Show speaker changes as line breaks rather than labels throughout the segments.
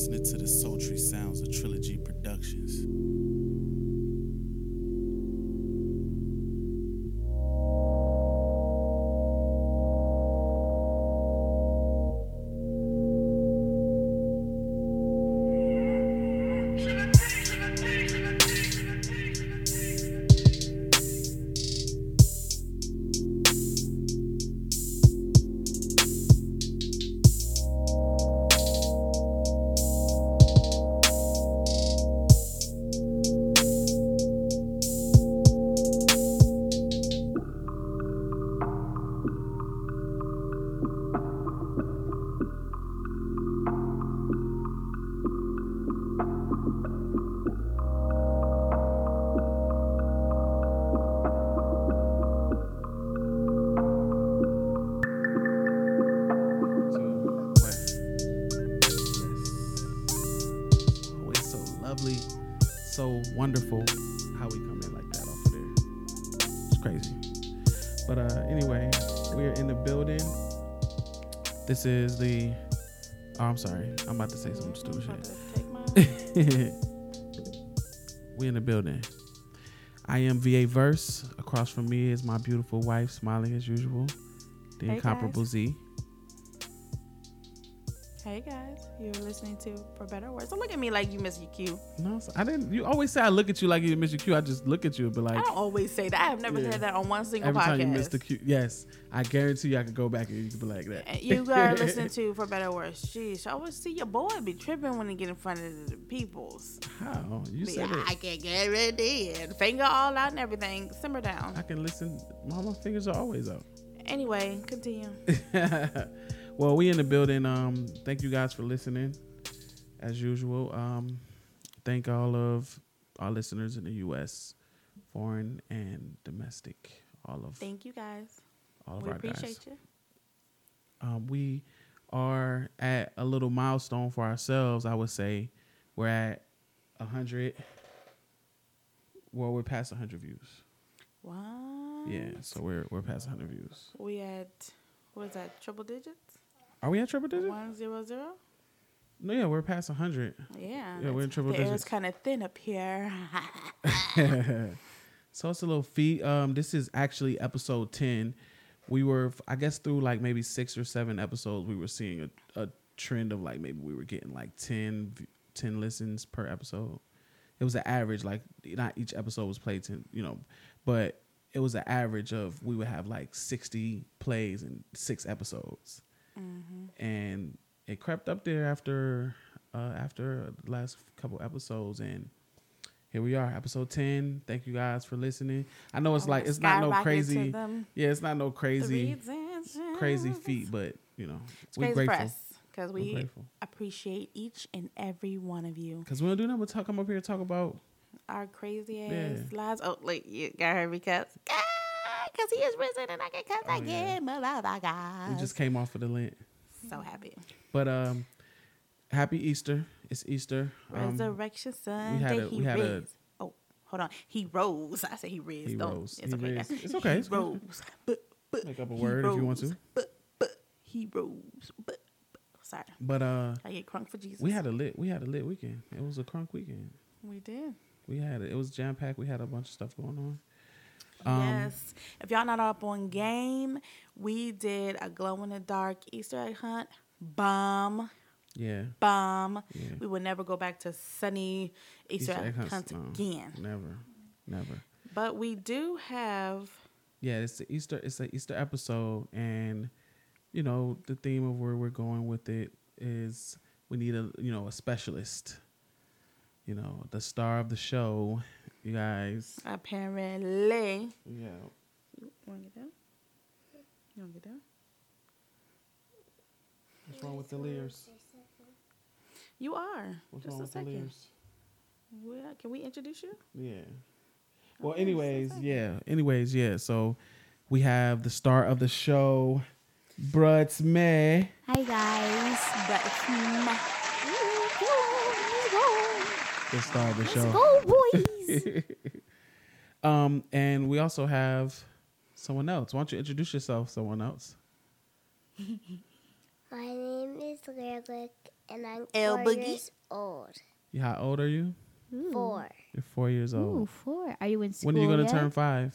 listening to the sultry sounds of Trilogy Productions. Building. I am VA Verse. Across from me is my beautiful wife, smiling as usual. The
Hey,
incomparable
guys.
Z.
you're listening to For Better Words. Don't look at me like you miss your cue.
No, I didn't. You always say I look at you like you miss your cue. I just look at you and be like,
I don't always say that. I have never
Yeah.
said that on one single
every
podcast.
time you miss the cue. Yes, I guarantee you, I could go back and you could be like that.
You gotta listen to For Better Words. Jeez, I always see your boy be tripping when he get in front of the peoples.
How you
Be,
said
I
it?
can get ready and finger all out and everything. Simmer down.
I can listen. Mama fingers are always up.
Anyway, continue.
well, we in the building. Um, thank you guys for listening, as usual. Um, thank all of our listeners in the U.S., foreign and domestic. All of
Thank you guys.
all of
We
our
appreciate
guys.
you.
um, we are at a little milestone for ourselves. I would say we're at a hundred. Well, we're past hundred views.
What?
Yeah, so we're we're past hundred views.
We at what is that? Triple digits?
Are we at triple digits?
One zero zero?
No, yeah, we're past hundred.
Yeah.
Yeah, we're in triple
the
digits.
kind of thin up here.
so it's a little feat. Um, this is actually episode ten. We were, I guess, through like maybe six or seven episodes, we were seeing a, a trend of like maybe we were getting like 10, 10 listens per episode. It was an average, like not each episode was played ten, you know, but it was an average of we would have like sixty plays in six episodes, and it crept up there after uh, after the last couple episodes and here we are, episode ten. Thank you guys for listening. I know it's like it's not no crazy. Yeah, it's not no crazy crazy feat, but you know
It's
we
crazy
grateful
us because
We're
we appreciate each and every one of you.
because we don't do nothing but talk. Come up here and talk about.
Our crazy ass
Yeah.
lives. Oh, like you got her because because he is risen and I can cuss
Oh,
again. Motherfucker.
We just came off of the Lent,
so happy.
but um, happy Easter. It's Easter. Um,
Resurrection Sunday.
had a-
he
we had a-
rose. oh, hold on. He rose. I said he rose.
He
Don't.
rose.
It's
He
okay.
raised. It's okay.
He
It's good.
rose. But, but
Make up a
he
word if you want to.
But but he rose. But, but sorry.
but uh,
I get crunk for Jesus.
we had a lit. We had a lit weekend. It was a crunk weekend.
We did.
We had it. It was jam packed. We had a bunch of stuff going on. Um,
yes. If y'all not up on game, we did a glow in the dark Easter egg hunt. Bomb.
Yeah.
Bomb.
Yeah.
We will never go back to sunny Easter, egg hunt
no,
again.
Never. Never.
But we do have
yeah, it's the Easter. It's the Easter episode, and you know the theme of where we're going with it is we need a you know a specialist. You know the star of the show, you guys.
apparently.
Yeah.
You want to get down? You want to get down?
What's wrong with the Lears?
You are.
What's
Just
wrong
a
with the
second.
Lears?
Well, can we introduce you?
Yeah. Well,
Okay,
anyways, yeah. Anyways, yeah. So we have the star of the show, Bruts May.
Hi guys. But
The star of the
Let's
show.
go, boys.
Um, and we also have someone else. Why don't you introduce yourself, someone else?
My name is Lyric, and I'm
El
four
Boogie?
years old.
You, how old are you?
Ooh.
Four.
You're four years old.
Ooh, four. Are you in school
when are you gonna turn five?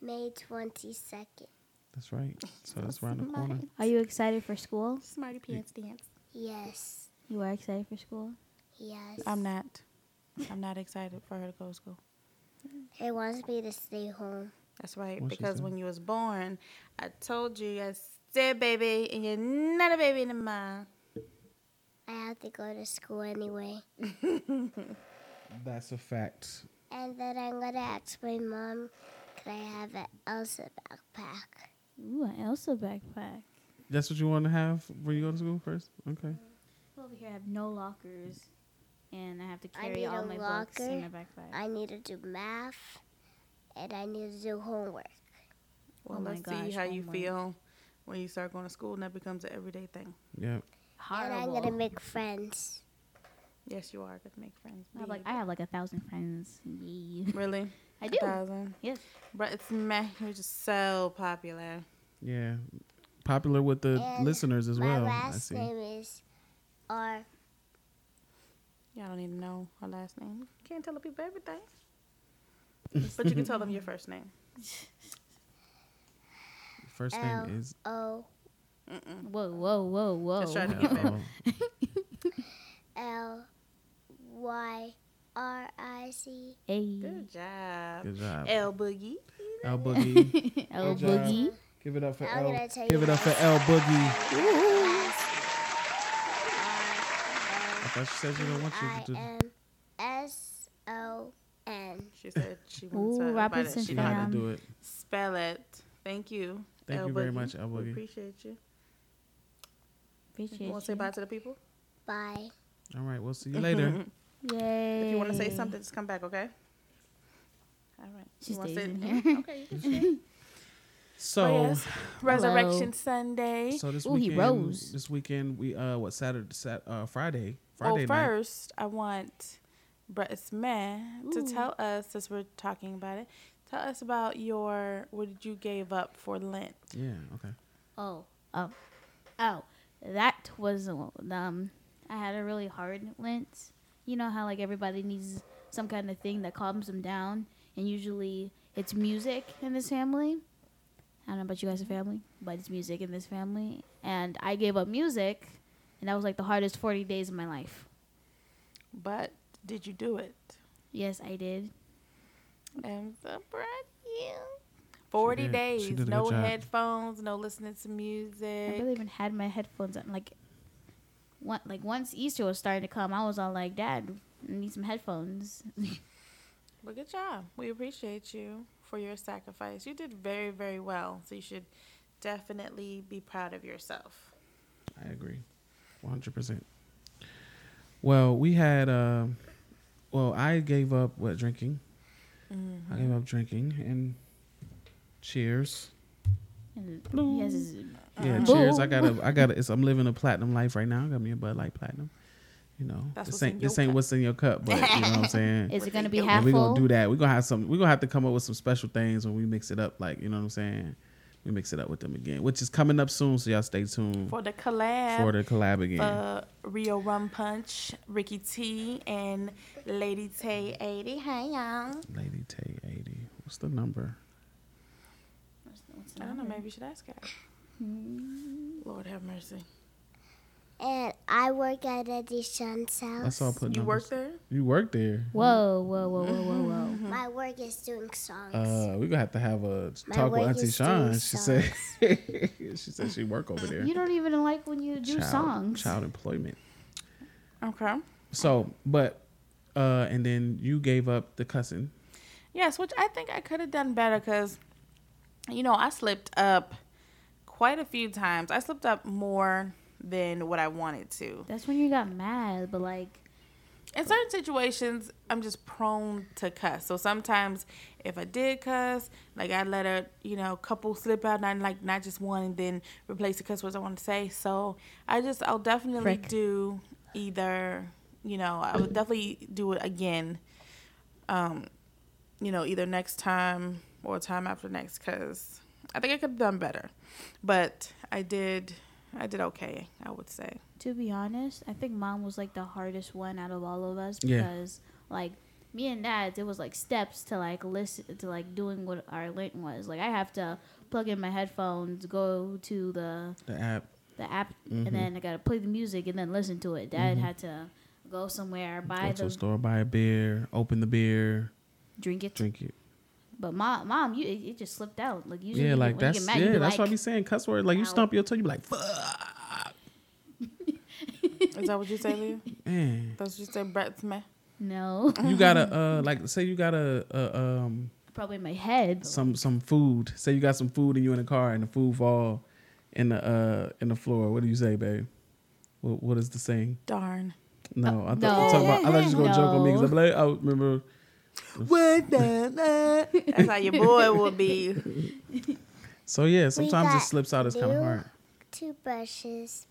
May 22nd.
That's right. So that's around the corner.
Are you excited for school?
Smarty pants dance.
Yes.
You are excited for school?
Yes.
I'm not. I'm not excited for her to go to school.
He wants me to stay home.
That's right.
What'd
because when you was born, I told you, I said, baby, and you're not a baby anymore.
I have to go to school anyway.
That's a fact.
And then I'm going to ask my mom, can I have an Elsa backpack?
Ooh, an Elsa backpack.
That's what you want to have when you go to school first. Okay.
Over here, I have no lockers, and I have to carry
need
all
a
my books in my backpack.
I need to do math, and I need to do homework.
Oh well,
Oh
let's see
gosh,
how you feel when you start going to school and that becomes an everyday thing.
Yeah.
And I'm gonna make friends.
Yes, you are going to make friends.
I have like. I have like a thousand friends. Yay.
really?
I
A
do.
thousand?
Yes.
But it's meh. You're just so popular.
Yeah. Popular with the
And
listeners as
my
well. I
last
see.
name is R.
Y'all don't need to know her last name. Can't tell the people everything. but you can tell them your first name.
First
L
name is
O
Mm-mm.
Whoa, whoa, whoa, whoa.
Just try to get
L.
L Y R I C.
Hey.
Good job.
Good job.
L Boogie.
L Boogie. L
Boogie.
Give it up for L. Give it up for. L Boogie.
Last
I thought she said she don't want you to do.
M S O N.
She said she
Ooh,
wants to about it.
Robinson
She
She
know
know
how
how to do it.
spell it. Thank you.
Thank
L
you very
Boogie.
much, L Boogie.
appreciate you.
Appreciate
You want to say bye to the people?
Bye.
All right, we'll see you later.
Yay.
If you want to say something, just come back, okay? All right.
She
You wanna
stays
say-
in here.
Okay, you can stay.
So,
Oh, yes. Resurrection
Hello.
Sunday.
so this
Ooh, he
weekend,
rose.
this weekend we uh what Saturday, Sat, uh Friday,
Well,
Friday night.
first, I want Brett Smith to
Ooh.
tell us, since we're talking about it, tell us about your what did you gave up for Lent?
Yeah. Okay.
Oh, oh, oh. That was um. I had a really hard Lent. You know how like everybody needs some kind of thing that calms them down, and usually it's music in this family. I don't know about you guys' family, but it's music in this family. And I gave up music, and that was like the hardest forty days of my life.
But did you do it?
Yes, I did.
I'm so proud of you. Forty
did.
days,
She did a good
no headphones, no listening to music.
I
music.
barely even had my headphones on. Like, one, like once Easter was starting to come, I was all like, "Dad, I need some headphones."
But good job. We appreciate you for your sacrifice. You did very, very well. So you should definitely be proud of yourself.
I agree, one hundred percent. Well, we had uh, well, I gave up what drinking. I gave up drinking and cheers.
and he has his
Yeah,
Boo.
cheers. I got a, I got a, it's, I'm living a platinum life right now. I got me a Bud Light Platinum. You know,
That's
this ain't this ain't
cup.
what's in your cup, but you know what I'm saying.
Is it going to be
Yeah,
Yeah,
half
we're gonna do that. We're gonna have some. We're gonna have to come up with some special things when we mix it up. Like you know what I'm saying. We mix it up with them again, which is coming up soon. So y'all stay tuned
For the collab.
for the collab again.
uh, Rio Rum Punch, Ricky T, and Lady Tay 80. Hey, y'all.
Lady Tay 80. What's the number?
I don't know. Maybe you should ask her. Lord have mercy.
And I work at Eddie Shun's house.
Let's all put
You
numbers.
work there?
You work there.
Whoa, whoa, whoa, whoa, whoa, whoa.
My work is doing songs.
Uh, we're gonna have to have a
My
talk with Auntie
is
Sean. She said she said she work over there.
You don't even like when you do
child,
songs.
Child employment.
Okay.
So, but uh, and then you gave up the cussing.
Yes, which I think I could have done better because, you know, I slipped up quite a few times. I slipped up more than what I wanted to.
That's when you got mad, but like,
In certain situations, I'm just prone to cuss. So sometimes if I did cuss, like I let a, you know, couple slip out, not like not just one and then replace the cuss words I want to say. So I just, I'll definitely
Frick.
do either, you know, I would definitely do it again. Um, you know, either next time or time after next because I think I could have done better. But I did I did okay. I would say.
To be honest, I think mom was like the hardest one out of all of us
Yeah.
because like me and dad, it was like steps to like listen to like doing what our Lent was. Like I have to plug in my headphones, go to the
The app.
the app,
Mhm.
and then I gotta play the music and then listen to it. Dad had to go somewhere, buy
Go to
the
a store, buy a beer, open the beer,
drink it.
drink it.
But mom, mom, you it, it just slipped out. Like usually,
Yeah,
when
like
you
that's
get mad,
yeah,
you
that's
like,
why I be saying cuss word. Like you
Ow.
stump your toe, you be like, fuck,
Is that what you say, Leah?
man.
That's what you say, Brett's man.
no,
You gotta uh like say you got a, a um
probably in my head.
some some food. Say you got some food and you in the car and the food fall in the uh in the floor. What do you say, babe? What what is the saying?
Darn.
No, I thought
no.
you talking about. I thought you was gonna joke on me because I'm
No.
like, I remember.
What the? That's how your boy will be.
So yeah, sometimes it slips out. It's kind of
new
hard.
Toothbrushes.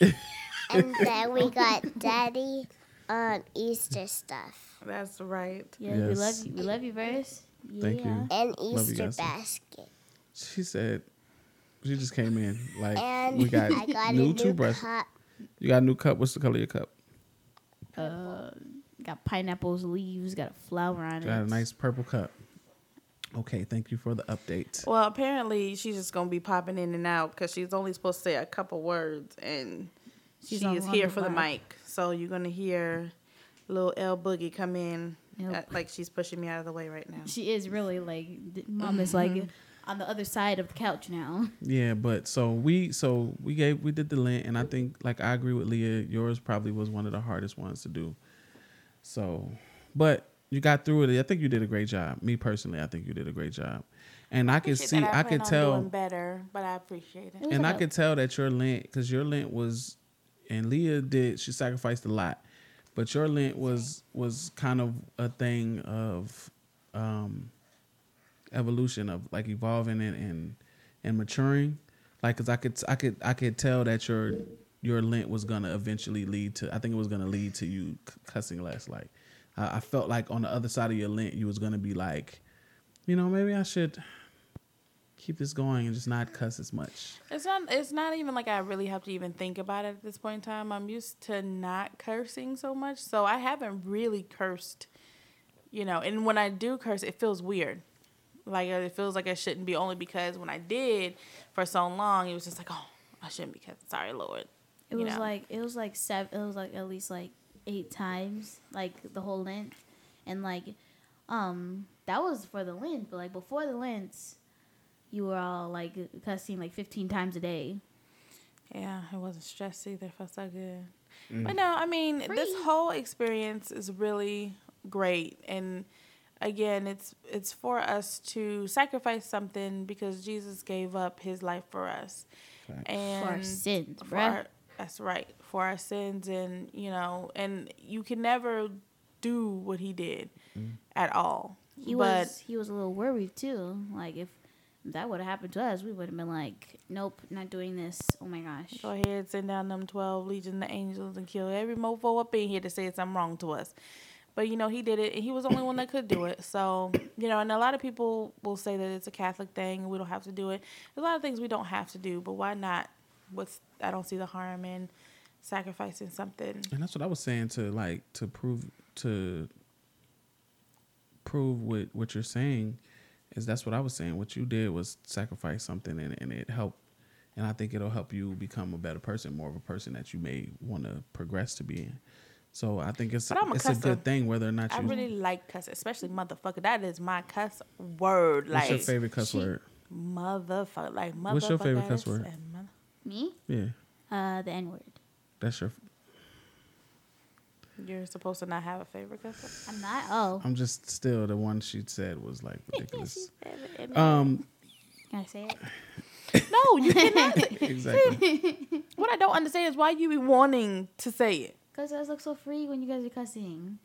and then we got daddy um Easter stuff.
That's right.
Yeah, we love you. We love you, Verse. Yeah.
Thank you.
And
you
Easter
guys.
basket.
She said, she just came in like
And
we got,
I got
new
a new
toothbrush.
cup.
You got a new cup. What's the color of your cup?
Uh, got pineapples, leaves, got a flower on it.
Got a nice purple cup. Okay, thank you for the update.
Well, apparently she's just gonna be popping in and out because she's only supposed to say a couple words, and
She's
she is here for the
five.
mic. So you're gonna hear little L Boogie come in,
Yep.
uh, like she's pushing me out of the way right now.
She is really like d- mom is like on the other side of the couch now.
Yeah, but so we so we gave we did the lint, and I think like I agree with Leah. Yours probably was one of the hardest ones to do. So, but you got through it. I think you did a great job. Me personally, I think you did a great job, and I, could
Appreciate
see,
that.
I,
plan
could tell,
doing better, but I appreciate it.
was
and I
like a-
could tell that your lint because your lint was, and Leah did she sacrificed a lot, but your lint was was kind of a thing of, um, evolution of like evolving and and, and maturing, like because I could I could I could tell that your your lint was gonna eventually lead to I think it was gonna lead to you cussing less. Like I, I felt like on the other side of your lint you was gonna be like, you know maybe I should keep this going and just not cuss as much.
It's not. It's not even like I really have to even think about it at this point in time. I'm used to not cursing so much, so I haven't really cursed. You know, and when I do curse, it feels weird. Like it feels like I shouldn't be. Only because when I did for so long, it was just like, oh, I shouldn't be cursing. Sorry, Lord.
It was
know.
like it was like seven. It was like at least like eight times, like the whole length, and like, um, that was for the length. But like before the lengths, you were all like cussing like fifteen times a day.
Yeah, I wasn't stressed either. Felt so good.
Mm.
But no, I mean, this whole experience is really great, and again, it's it's for us to sacrifice something because Jesus gave up His life for us,
Facts.
and
For our sins,
for our- that's right, for our sins, and you know, and you can never do what He did mm-hmm. at all.
He
but
was he was a little worried too. Like if that would have happened to us, we would have been like, nope, not doing this. Oh my gosh.
Go ahead, send down them 12 legion of angels and kill every mofo up in here to say something wrong to us. But, you know, he did it, and he was the only one that could do it. So, you know, and a lot of people will say that it's a Catholic thing and we don't have to do it. There's a lot of things we don't have to do, but why not? What's I don't see the harm in sacrificing something.
And that's what I was saying to like to prove to prove what what you're saying is that's what I was saying. What you did was sacrifice something and, and it helped and I think it'll help you become a better person, more of a person that you may want to progress to being. So I think it's
a
it's a good thing whether or not you.
I really like cuss, especially motherfucker. That is my cuss word.
What's
Like
your favorite cuss
she-
word?
motherfucker. Like motherfucker.
What's your favorite cuss word?
mother-
Me?
Yeah.
Uh, the N word.
That's your
You're supposed to not have a favorite cuss.
I'm not. Oh,
I'm just still the one she said was like ridiculous.
Um,
um
can I say it?
no, you cannot.
exactly.
What I don't understand is why you be wanting to say it.
Cause you guys look so free when you guys are cussing.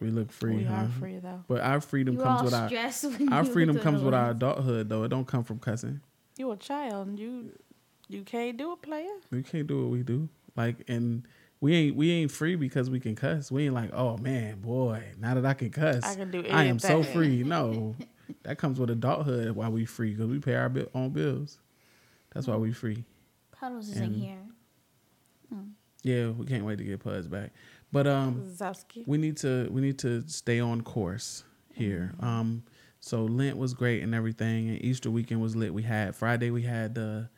We look free,
we
huh?
are free though.
But our freedom
You
comes with our
stressed when
our
you
freedom comes with our adulthood though. It don't come from cussing.
You a child and you you can't do it, player.
We can't do what we do. Like and we ain't we ain't free because we can cuss. We ain't like, oh man, boy, now that I can cuss,
I can do Anything.
I am so free. No, that comes with adulthood. Why we free? Because we pay our bill, own bills. That's why we free.
Puddles isn't
And-
here.
Yeah, we can't wait to get Puds back. But um,
Zowski.
we need to we need to stay on course here. Um, so Lent was great and everything, and Easter weekend was lit. We had Friday, we had the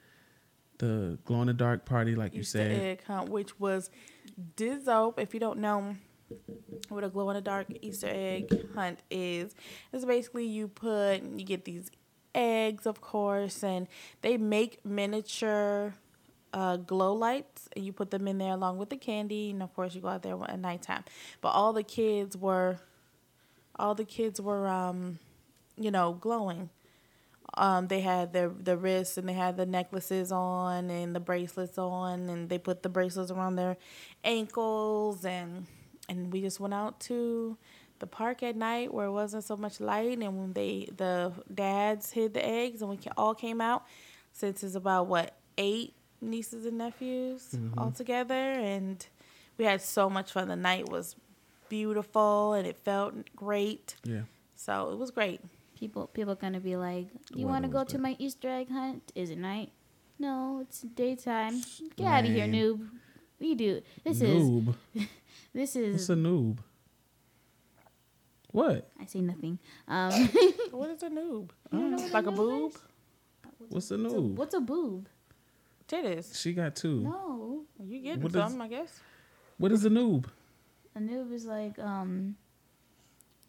the glow in the dark party, like you
Easter
said.
egg hunt, which was Dizzo. If you don't know what a glow in the dark Easter egg hunt is, it's basically you put you get these eggs, of course, and they make miniature uh, glow lights, and you put them in there along with the candy, and of course you go out there at nighttime. But all the kids were, all the kids were, um, you know, glowing um, they had the the wrists and they had the necklaces on and the bracelets on and they put the bracelets around their ankles and and we just went out to the park at night where it wasn't so much light and when they the dads hid the eggs and we all came out since it's about what eight nieces and nephews all together and we had so much fun. The night was beautiful and it felt great.
Yeah,
so it was great
People people gonna be like, "You want to go to my Easter egg hunt? Is it night? No, it's daytime. Get out of here, noob. We do. This is
noob.
this is
What's
is.
a noob? What?
I say nothing. Um,
What is a noob?
You don't know what
like a boob?
is?
What's a noob?
what's a boob?
Titties.
She got two.
No,
You getting
What is-
something, I guess.
What is a noob?
a noob is like um.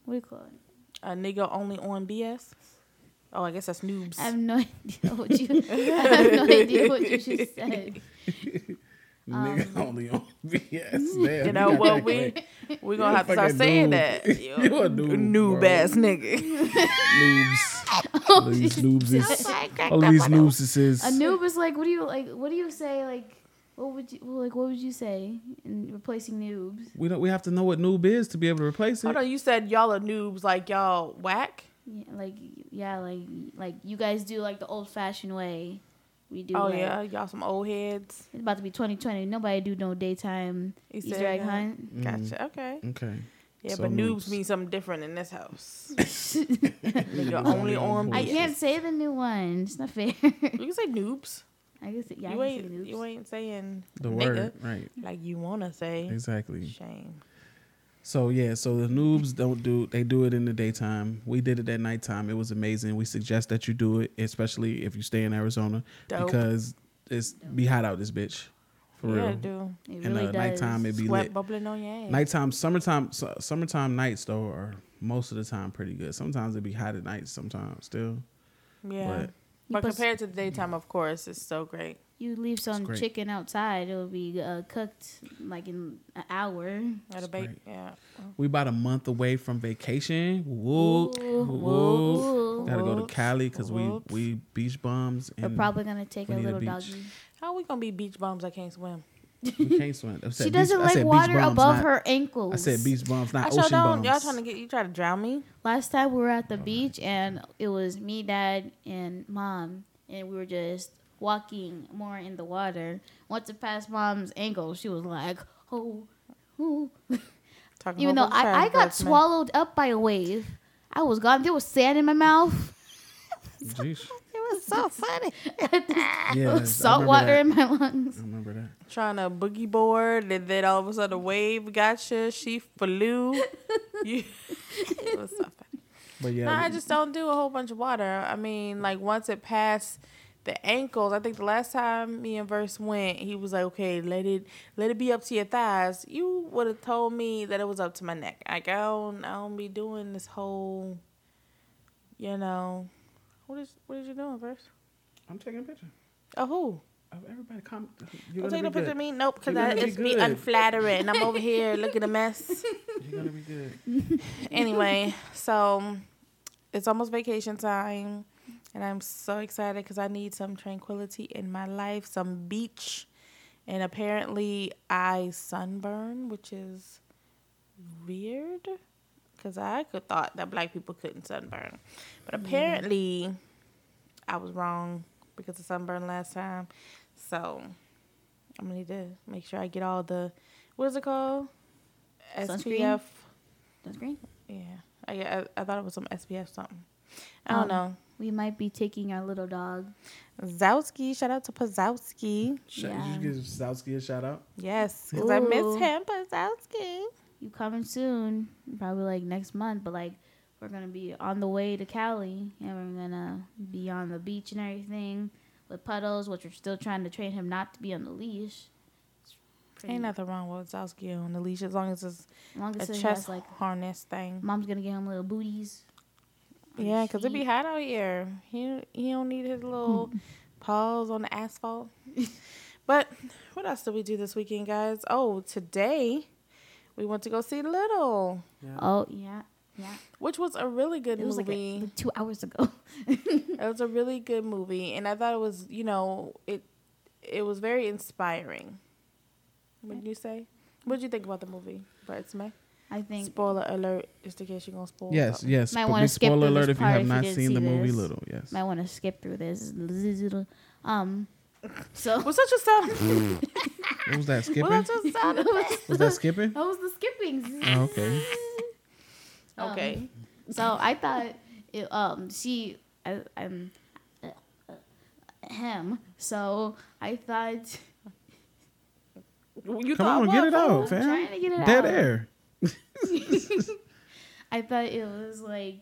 What do you call it?
A nigga only on BS. Oh, I guess that's noobs.
I have no idea what you. I have no idea what you just said.
Nigga um, only on BS. Damn,
you know what
that
we we gonna have to start saying
noob.
that.
You a noob,
noob
bro.
ass nigga.
noobs. All these oh, noobs all
All
these noobs
A noob is like what do you like? What do you say like? What would you like? What would you say in replacing noobs?
we don't we have to know what noob is to be able to replace it.
Hold on, you said y'all are noobs, like y'all whack.
Yeah, like yeah, like like you guys do like the old fashioned way. We do.
Oh
like-
yeah, y'all some old heads.
It's about to be 2020. Nobody do no daytime
Easter
Easter, egg
egg
hunt. Mm-hmm.
Gotcha. Okay.
Okay.
Yeah,
So
but noobs
noobs.
mean something different in this house. Nigga only on.
I can't say the new one. It's not fair.
You can say noobs.
I guess yeah.
you
I
ain't.
say.
You ain't saying
The
nigga
word, right?
like you wanna say.
Exactly.
Shame.
So yeah, so the noobs don't do they do it in the daytime. We did it at nighttime. It was amazing. We suggest that you do it, especially if you stay in Arizona,
Dope.
because it's be hot out this bitch. For
yeah,
real.
do.
It
And
really
uh,
does.
nighttime it be
Sweat
lit.
bubbling on your ass.
Nighttime, summertime, su- summertime nights though are most of the time pretty good. Sometimes it be hot at night. Sometimes still,
Yeah.
but
You
But compared to the daytime, of course, it's so great.
you leave some
great.
chicken outside, it'll be uh, cooked like in an hour.
At a bake,
great.
yeah.
we about a month away from vacation. Woo, woo, woo. Gotta go to Cali because we we beach bums
We're probably gonna take a
need a
little doggy.
How are we gonna be beach bums? I can't swim.
We can't swim. I said
She doesn't
I
like
said
water
bums,
above
not-
her ankles.
I said beach bums, not
I sure
ocean
don't.
bums.
Y'all trying to get you try to drown me?
Last time we were at the oh, beach and it was me, dad, and mom, and we were just walking more in the water. Once it passed mom's ankle, she was like, "Oh, oh."
Talking
Even though I, I got swallowed up by a wave. I was gone. There was sand in my mouth.
Jeez.
It was so funny.
Yeah,
Salt water
that.
in my lungs.
I remember that.
Trying to boogie board, and then all of a sudden a wave got you. She flew. you. It was so funny.
But yeah,
No, I just don't do a whole bunch of water. I mean, like once it passed the ankles, I think the last time me and Verse went, he was like, "Okay, let it let it be up to your thighs." You would have told me that it was up to my neck. Like I don't, I don't be doing this whole, you know, what is what is you doing, Verse?
I'm taking a picture.
Oh, who?
of everybody Come.
Don't
You're
take
gonna
no picture of me. Nope, because it's be
good.
unflattering. I'm over here looking a mess.
You're gonna be good.
anyway, so it's almost vacation time, and I'm so excited because I need some tranquility in my life, some beach, and apparently I sunburn, which is weird because I could thought that black people couldn't sunburn, but apparently I was wrong because of sunburn last time. So I'm gonna need to make sure I get all the what is it called?
Sunscreen?
SPF.
That's great.
Yeah, I, I I thought it was some SPF something. I don't
Um,
know.
we might be taking our little dog.
Zowski, shout out to Pazowski.
Sh-
Yeah.
Did you give Zowski a shout out?
Yes, because I miss
Ooh.
him, Pazowski.
You coming soon? Probably like next month, but like we're gonna be on the way to Cali, and we're gonna be on the beach and everything with puddles, which we're still trying to train him not to be on the leash.
Ain't nothing wrong with Zowski on the leash as long as it's
long
a
as it
chest
has like
harness thing.
mom's gonna get him little booties.
Yeah, because it be hot out here. He he don't need his little paws on the asphalt. but what else did we do this weekend, guys? Oh, today we went to go see Little,
Oh yeah, yeah.
which was a really good
It was like, a,
movie.
like two hours ago.
it was a really good movie, and I thought it was, you know, it it was very inspiring. What did you say? What did you think about the movie, Birds May?
I think
Spoiler alert, just in case you're gonna spoil.
Yes,
something.
yes.
Might wanna
be
skip
spoiler
through
alert
this
if you have
if
not
didn't
seen
see
the movie. Little. Yes.
might want to skip through this. Um, so
Was that just sound?
What was that
Was
skipping?
that just sound?
Was that skipping?
that was the skipping.
Oh, okay.
Okay.
So I thought it, um she I, um uh, uh, him. So I thought
You
Come
thought
on,
what,
get it
fool?
out, fam.
trying to get it
Dead
out.
air.
I thought it was like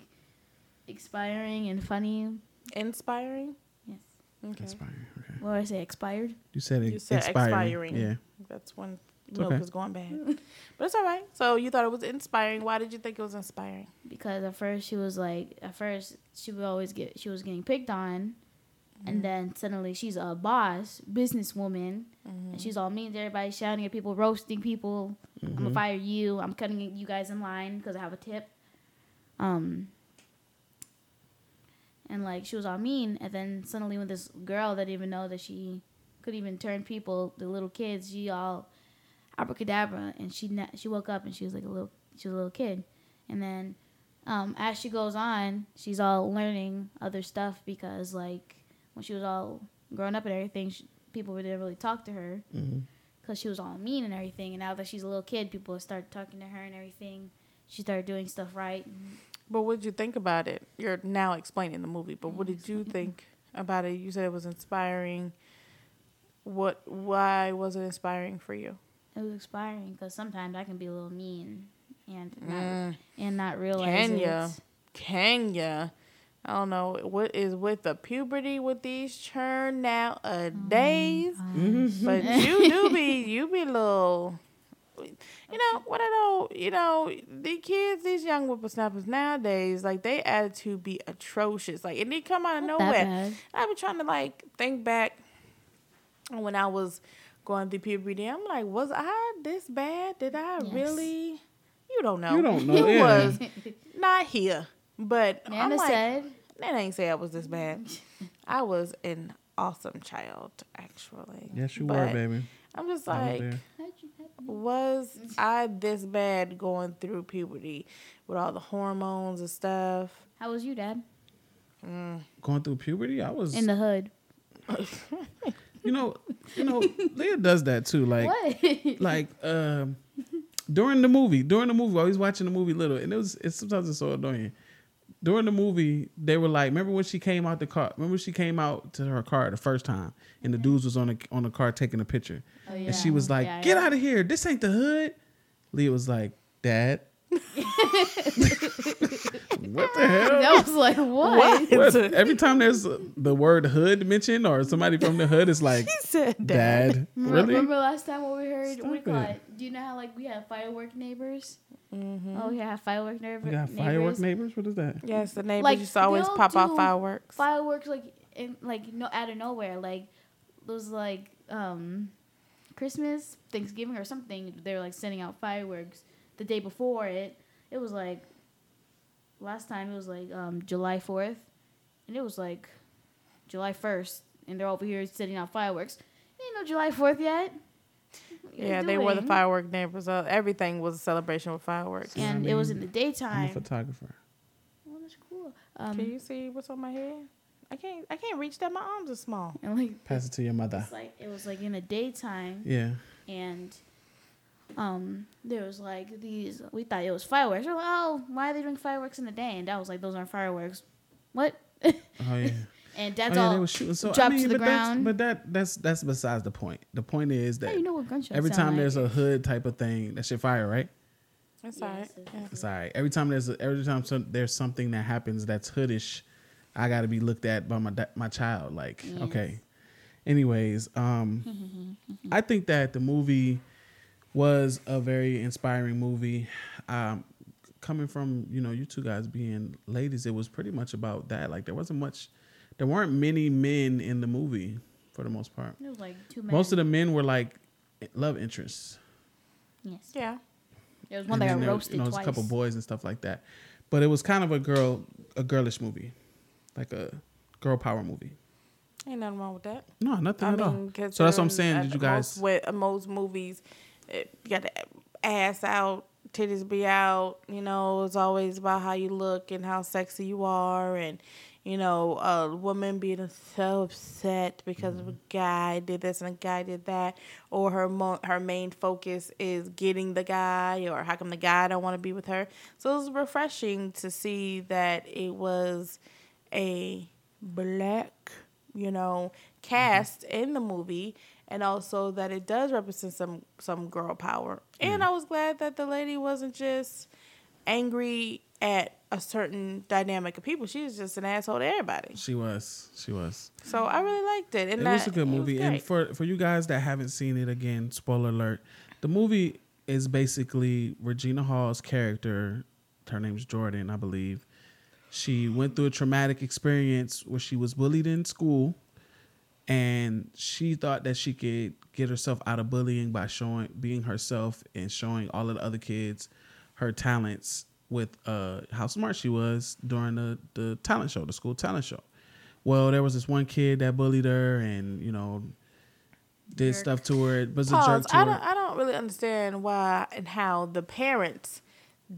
expiring and funny.
Inspiring.
Yes.
Okay.
Inspiring. Okay.
What did I say? Expired.
You said,
You said
expiring.
expiring.
Yeah.
That's when
It's
milk
okay.
is going bad. but it's all right. So you thought it was inspiring. Why did you think it was inspiring?
because at first she was like at first she would always get she was getting picked on and mm-hmm. then suddenly she's a boss businesswoman and mm-hmm. she's all mean to everybody shouting at people roasting people i'm gonna mm-hmm. fire you i'm cutting you guys in line because i have a tip um and like she was all mean and then suddenly when this girl that didn't even know that she could even turn people the little kids she all abracadabra and she na- she woke up and she was like a little she was a little kid and then um, as she goes on, she's all learning other stuff because like when she was all grown up and everything, she, people didn't really talk to her because she was all mean and everything. And now that she's a little kid, people start talking to her and everything. She started doing stuff right.
But what did you think about it? You're now explaining the movie, but what did you think about it? You said it was inspiring. What? Why was it inspiring for you?
It was inspiring because sometimes I can be a little mean and not,
Mm.
and not realize
Can
it.
ya? Kenya. I don't know what is with the puberty with these churn nowadays,
Mm-hmm.
but you do be you be little. You know what I know. You know the kids, these young whippersnappers nowadays, like they attitude be atrocious. Like and they come out of
Not
nowhere.
bad.
I be trying to like think back when I was going through puberty. I'm like, was I this bad? Did I
Yes.
really? You don't know.
You don't know,
You
yeah.
was not here, but I'm
Nana
like,
said,
that ain't say I was this bad. I was an awesome child, actually.
Yes, you
But
were, baby.
I'm just like,
there.
Was I this bad going through puberty with all the hormones and stuff?
"How was you, Dad?"
Going through puberty, I was.
In the hood.
you know, you know, Leah does that too. Like,
what?
like um, during the movie, during the movie, I was watching the movie Little, and it was it's sometimes it's so annoying. During the movie, they were like, remember when she came out the car? Remember she came out to her car the first time, and the dudes was on the on the car taking a picture,
Oh,
and she was like,
Yeah,
"Get
yeah.
out of here! This ain't the hood." Leah was like, "Dad." What the hell?
that was like what?
What? Every time there's the word hood mentioned or somebody from the hood, it's like
He said that.
dad. Really?
Remember last time when we heard what do you call
it.
it? Do you know how like we have firework neighbors? Oh, yeah, firework neighbor-
We got
neighbors.
firework neighbors. What is that?
Yes, the neighbors
Like,
used to always pop off fireworks.
Fireworks like in like no out of nowhere like those like um Christmas, Thanksgiving or something. They're like sending out fireworks the day before it. It was like last time it was like um July fourth, and it was like July first, and they're over here setting out fireworks. Ain't no July fourth yet. What you
yeah, they were the
doing?
firework neighbors. Uh, everything was a celebration with fireworks.
Yeah, I
and it was in
mean,
the
I'm a
daytime.
photographer.
Well, that's cool. Um,
Can you see what's on my head? I can't. I can't reach that. My arms are small.
and like
Pass it to your mother.
it's like it was like in the daytime,
Yeah.
and um, there was like these. We thought it was fireworks. We're like, oh, why are they doing fireworks in the day? And I was like, those aren't fireworks. What?
Oh yeah.
and
Oh,
that's
yeah,
all
they were shooting. So I mean,
to the
but that's,
ground.
but that that's that's besides the point. The point is
How
that
you know what gunshots
every
sound
time
like?
there's a hood type of thing, that shit fire, right?
That's
Yes,
all right.
it's-
Yeah.
It's all right. Every time there's a, every time some, there's something that happens that's hoodish, I got to be looked at by my my child. Like,
Yes.
okay. Anyways, um, I think that the movie was a very inspiring movie. Um, coming from you know you two guys being ladies, it was pretty much about that. Like, there wasn't much, there weren't many men in the movie for the most part.
It was like two men.
Most of the men were like love interests.
yes.
Yeah.
There was one
And
that
then
got
there-
roasted
you know, it was
twice.
a couple boys and stuff like that. But it was kind of a girl, a girlish movie, like a girl power movie.
Ain't nothing wrong with that.
No, nothing
I
at all. So that's what I'm saying. Did you
most,
guys?
with most movies, it, you got the ass out, titties be out. You know, it's always about how you look and how sexy you are, and you know, a woman being so upset because of a mm-hmm. guy did this and a guy did that, or her mo- her main focus is getting the guy, or how come the guy don't want to be with her. So it was refreshing to see that it was a black, you know, mm-hmm. cast in the movie and also that it does represent some some girl power. And mm. I was glad that the lady wasn't just angry at a certain dynamic of people. She was just an asshole to everybody.
She was. She was.
So I really liked it. And
It
that,
was a good movie. And for for you guys that haven't seen it, again, spoiler alert. The movie is basically Regina Hall's character. Her name's Jordan, I believe. She went through a traumatic experience where she was bullied in school, and she thought that she could get herself out of bullying by showing being herself and showing all of the other kids her talents with uh how smart she was during the the talent show, the school talent show. Well, there was this one kid that bullied her and you know did
Jerk.
stuff to her. Was a jerk to
I
her.
don't, I don't really understand why and how the parents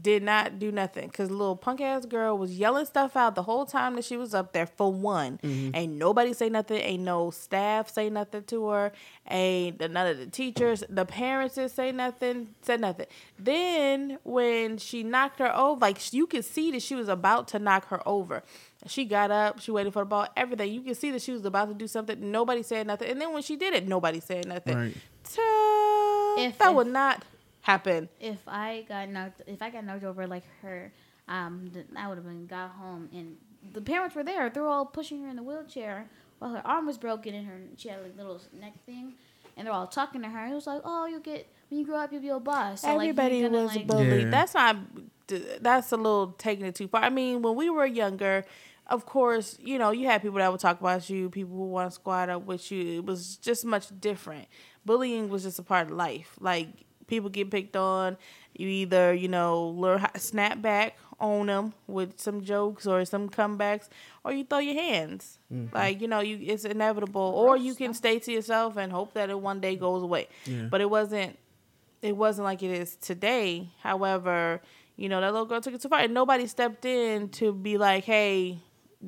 did not do nothing. Because little punk ass girl was yelling stuff out the whole time that she was up there for one.
Mm-hmm.
ain't nobody say nothing ain't no staff say nothing to her ain't none of the teachers the parents didn't say nothing said nothing. Then when she knocked her over like you could see that she was about to knock her over. She got up she waited for the ball everything. You could see that she was about to do something nobody said nothing. And then when she did it nobody said nothing.
Right.
Ta-
If-
that
if-
would not happen.
If I got knocked, if I got knocked over like her, um, then I would have been got home and the parents were there. They were all pushing her in the wheelchair while her arm was broken and her she had like little neck thing, and they're all talking to her. It was like, oh, you get when you grow up, you'll be a boss. So,
Everybody
you're gonna,
was
like,
bullied.
Yeah.
That's not. That's a little taking it too far. I mean, when we were younger, of course, you know, you had people that would talk about you, people who want to squat up with you. It was just much different. Bullying was just a part of life. Like people get picked on. You either you know learn how to snap back on them with some jokes or some comebacks, or you throw your hands. Mm-hmm. Like you know, you it's inevitable. Or you can stay to yourself and hope that it one day goes away.
Yeah.
But it wasn't it wasn't like it is today. However, you know, that little girl took it too far. And nobody stepped in to be like, hey,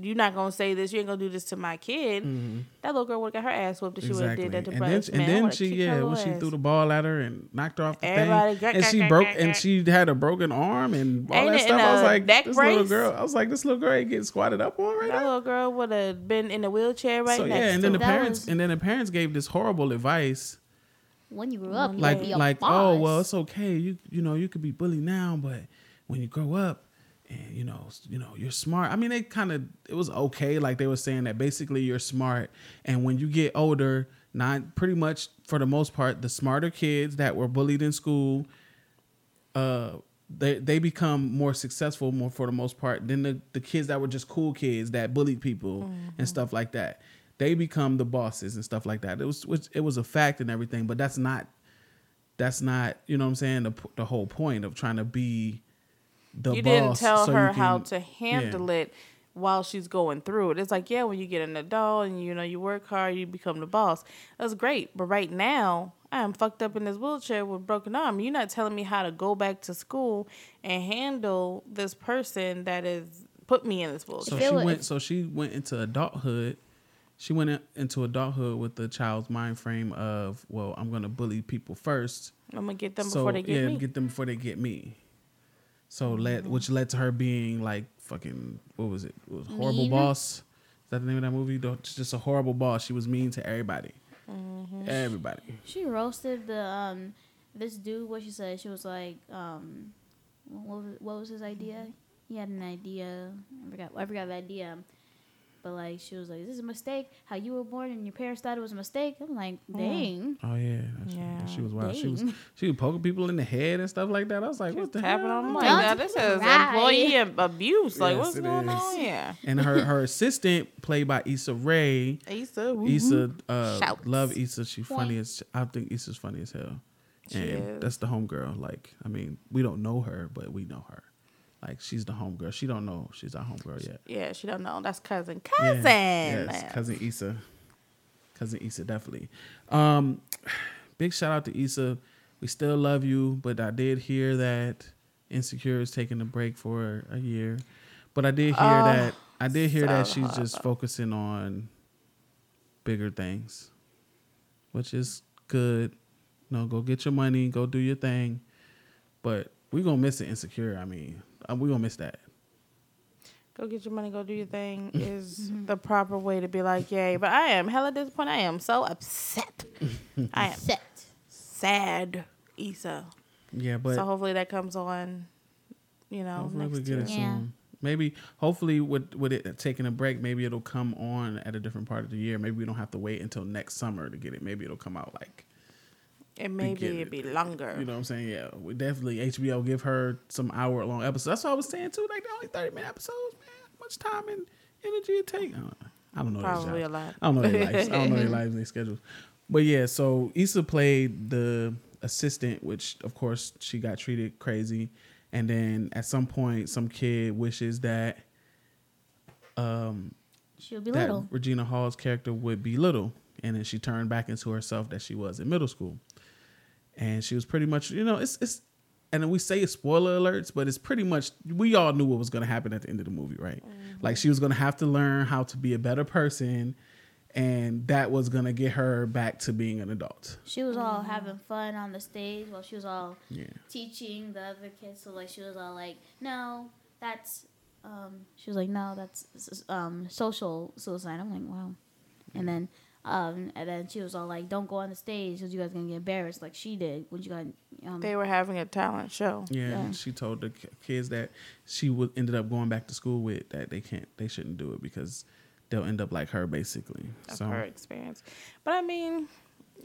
you're not going to say this. You ain't going to do this to my kid. Mm-hmm. That little girl would have got her ass whooped if she would have did that to
and
Brother
then, and then she, yeah, when she threw the ball at her and knocked her off the
Everybody
thing,
got-
and
got-
she
got-
broke,
got-
and she had a broken arm and all
Ain't
that
it
stuff.
in
I was like,
neck
this little girl, I was like, this little girl ain't getting squatted up on right
That
now.
That little girl would have been in a wheelchair right
so
next
yeah, and
to
then the.
That
parents,
was-
and then the parents gave this horrible advice,
when you grew up, you
like
be a
like,
boss.
oh well, it's okay, you you know, you could be bullied now, but when you grow up. And you know, you know, you're smart. I mean, they kind of it was okay. Like they were saying that basically you're smart, and when you get older, not pretty much for the most part, the smarter kids that were bullied in school, uh they they become more successful more for the most part than the, the kids that were just cool kids that bullied people and stuff like that. They become the bosses and stuff like that. It was it was a fact and everything, but that's not that's not you know what I'm saying the the whole point of trying to be the
you
boss.
didn't tell
so you
her how to handle it while she's going through it. It's like, yeah, when you get an adult and you know you work hard, you become the boss. That's great. But right now, I'm fucked up in this wheelchair with broken arm. You're not telling me how to go back to school and handle this person that has put me in this wheelchair.
So
wheelchair.
she went. So she went into adulthood. She went in- into adulthood with the child's mind frame of, well, I'm gonna bully people first.
I'm gonna get them
so
before they get
yeah,
me.
get them before they get me. So led, which led to her being like fucking, what was it? It was horrible
Mean?
boss. Is that the name of that movie? Just a horrible boss. She was mean to everybody.
Mm-hmm.
Everybody.
She roasted the um this dude. What she said? She was like, um, what was, what was his idea? He had an idea. I forgot. I forgot the idea. But like, she was like, "This is a mistake. How you were born and your parents thought it was a mistake." I'm like, dang.
Oh yeah, That's-
Yeah.
She was wild. She was she was poking people in the head and stuff like that. I was like,
She
what
was
the
tapping
hell?
on them like,
Don't
now this is
right.
employee ab- abuse. Like,
Yes,
what's going
is.
on here?
And her her assistant, played by Issa Rae.
Issa,
Issa, uh, love Issa. She funny as I think Issa's funny as hell.
She
and
is.
that's the homegirl. Like, I mean, we don't know her, but we know her. Like, she's the homegirl. She don't know she's our homegirl yet.
Yeah, she don't know. That's cousin.
Yeah.
Cousin.
Yes, cousin Issa. Cousin Issa, definitely. Um, big shout out to Issa. We still love you, but I did hear that Insecure is taking a break for a year. But I did hear
Oh,
that I did hear that she's just focusing on bigger things, which is good. No, go get your money, go do your thing. But we gonna miss it insecure. I mean, we gonna miss that.
Go get your money, go do your thing is the proper way to be like, yay. But I am hella disappointed. I am so upset. I am
Set.
sad, Issa.
Yeah, but
so hopefully that comes on, you know,
Hopefully we get
year.
it
Yeah.
Maybe, hopefully, with with it taking a break, maybe it'll come on at a different part of the year. Maybe we don't have to wait until next summer to get it. Maybe it'll come out like
And maybe
get
it'd be longer.
you know what I'm saying. Yeah, we definitely HBO give her some hour long episodes. That's what I was saying too. Like they're only thirty minute episodes, man. How much time and energy it take? I don't, know. I don't know.
Probably a lot.
I don't know their lives. I don't know their lives and their schedules. But yeah, so Issa played the assistant, which of course she got treated crazy, and then at some point, some kid wishes that um
She'll be
that
little.
Regina Hall's character would be little, and then she turned back into herself that she was in middle school, and she was pretty much, you know, it's it's, and then we say spoiler alerts, but it's pretty much we all knew what was going to happen at the end of the movie, right? Like she was going to have to learn how to be a better person, and that was going to get her back to being an adult.
She was all having fun on the stage while she was all
Yeah,
teaching the other kids. So like she was all like, "No, that's," um, she was like, "No, that's um social suicide." I'm like, "Wow," and then. Um, and then she was all like, "Don't go on the stage because you guys gonna get embarrassed like she did when you got." Um,
They were having a talent show.
yeah.
Yeah.
and She told the kids that she would ended up going back to school with that they can't, they shouldn't do it because they'll end up like her, basically.
of
so
her experience. But I mean,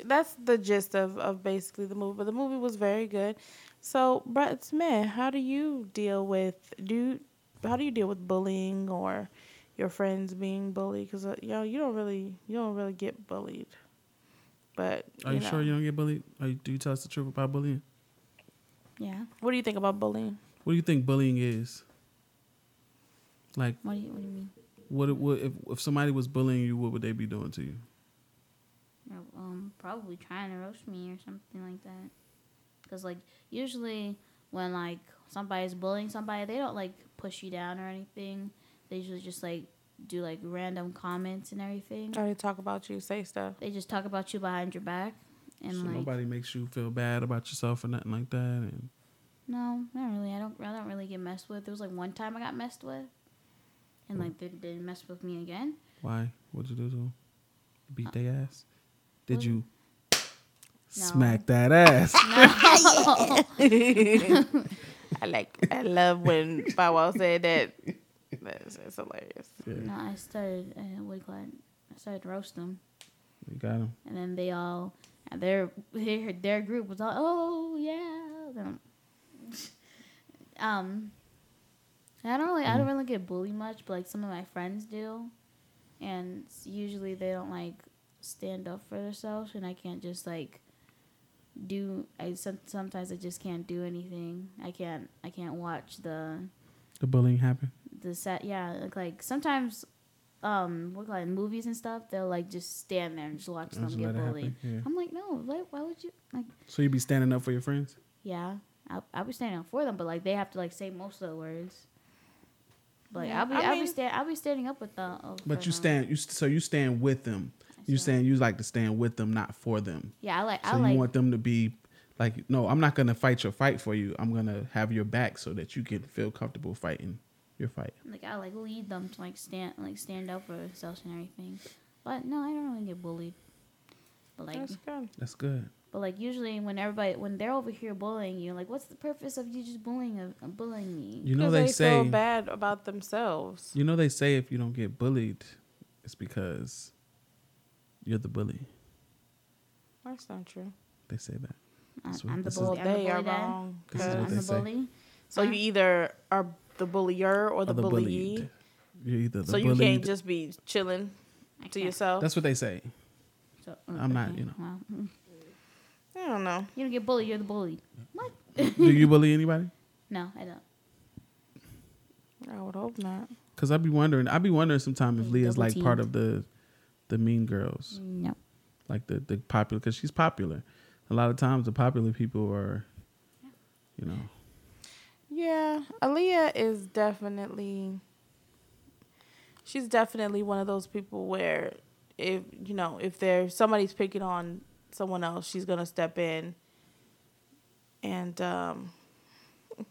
that's the gist of, of basically the movie. But the movie was very good. So, Brett Smith, how do you deal with do you, how do you deal with bullying or your friends being bullied? Because uh, you know you don't really you don't really get bullied. But
Are you,
know,
sure you don't get bullied? Are you, do you tell us the truth about bullying?
yeah.
What do you think about bullying?
What do you think bullying is? Like,
What do you What do you mean?
what it would if if somebody was bullying you, what would they be doing to you?
Um, probably trying to roast me or something like that. Cause like usually when like somebody's bullying somebody, they don't like push you down or anything. They usually just like do like random comments and everything.
Or they talk about you, say stuff.
They just talk about you behind your back, and
so
like
nobody makes you feel bad about yourself or nothing like that. And
no, not really. I don't. I don't really get messed with. There was like one time I got messed with, and like they didn't mess with me again.
why? What'd you do to them? Beat uh, their ass? Did
what-
you
No.
smack that ass?
I like I love when Bow Wow said that. That's, that's hilarious.
No, I started. Uh, what do you call it? I started to roast them.
you got them.
and then they all and their their their group was all oh yeah um I don't really I don't really get bullied much but like some of my friends do and usually they don't like stand up for themselves and I can't just like do I sometimes I just can't do anything I can't I can't watch the
The bullying happened.
The set yeah like, like sometimes um what like movies and stuff they'll like just stand there and just watch them
Just
get bullied
happen, yeah.
i'm like no why, why would you like
So you be standing up for your friends?
yeah i'll, I'll be standing up for them but like they have to like say most of the words but like,
Yeah,
I'll be
I
I will
mean-
be stand I'll be standing up with them.
But you stand. You st- so you stand with them. You
stand.
saying you like to stand with them, not for them.
Yeah, I like
So
I
you
like
want them to be like, no, I'm not gonna fight your fight for you. I'm gonna have your back so that you can feel comfortable fighting your fight.
Like I like lead them to like stand like stand up for themselves and everything. But no, I don't really get bullied. But like
That's good.
That's good.
but like usually when everybody when they're over here bullying you, like what's the purpose of you just bullying uh, bullying me?
You know
Because
they,
they
say
feel bad about themselves.
you know they say if you don't get bullied, it's because you're the bully.
That's not true.
They say that.
I'm,
what-
I'm the
this is-
bully. I'm the
they are
bully
wrong.
This is
Cause-
what
I'm
they
the
say.
bully.
So you either are the bullier or the,
Or the
bullyee.
bullied. You're either the
So you can't just be chilling to yourself.
That's what they say.
So,
I'm not, you know.
well, mm.
I don't know.
You don't get bullied. You're the bully. What?
Do you bully anybody?
No, I don't.
I would hope not.
Because I'd be wondering. I'd be wondering sometime if Leah's like part of the the mean girls,
No.
like the the popular. Because she's popular. A lot of times the popular people are, you know,
Yeah, Aaliyah is definitely. She's definitely one of those people where, if you know, if there's somebody's picking on someone else, she's gonna step in. And um,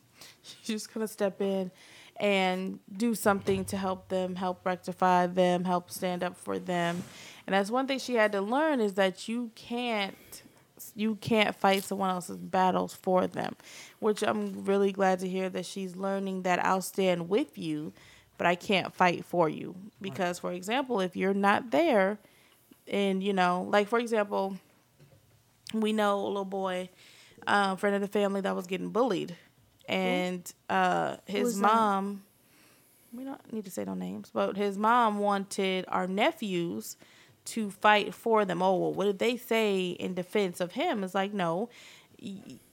she's gonna step in and do something to help them, help rectify them, help stand up for them. And that's one thing she had to learn is that you can't you can't fight someone else's battles for them, which I'm really glad to hear that she's learning that I'll stand with you, but I can't fight for you because for example, if you're not there and you know, like for example, we know a little boy, um, friend of the family that was getting bullied, and uh, his
was that?
mom. We don't need to say no names, but his mom wanted our nephews to fight for them. Oh, well, what did they say in defense of him? It's like no,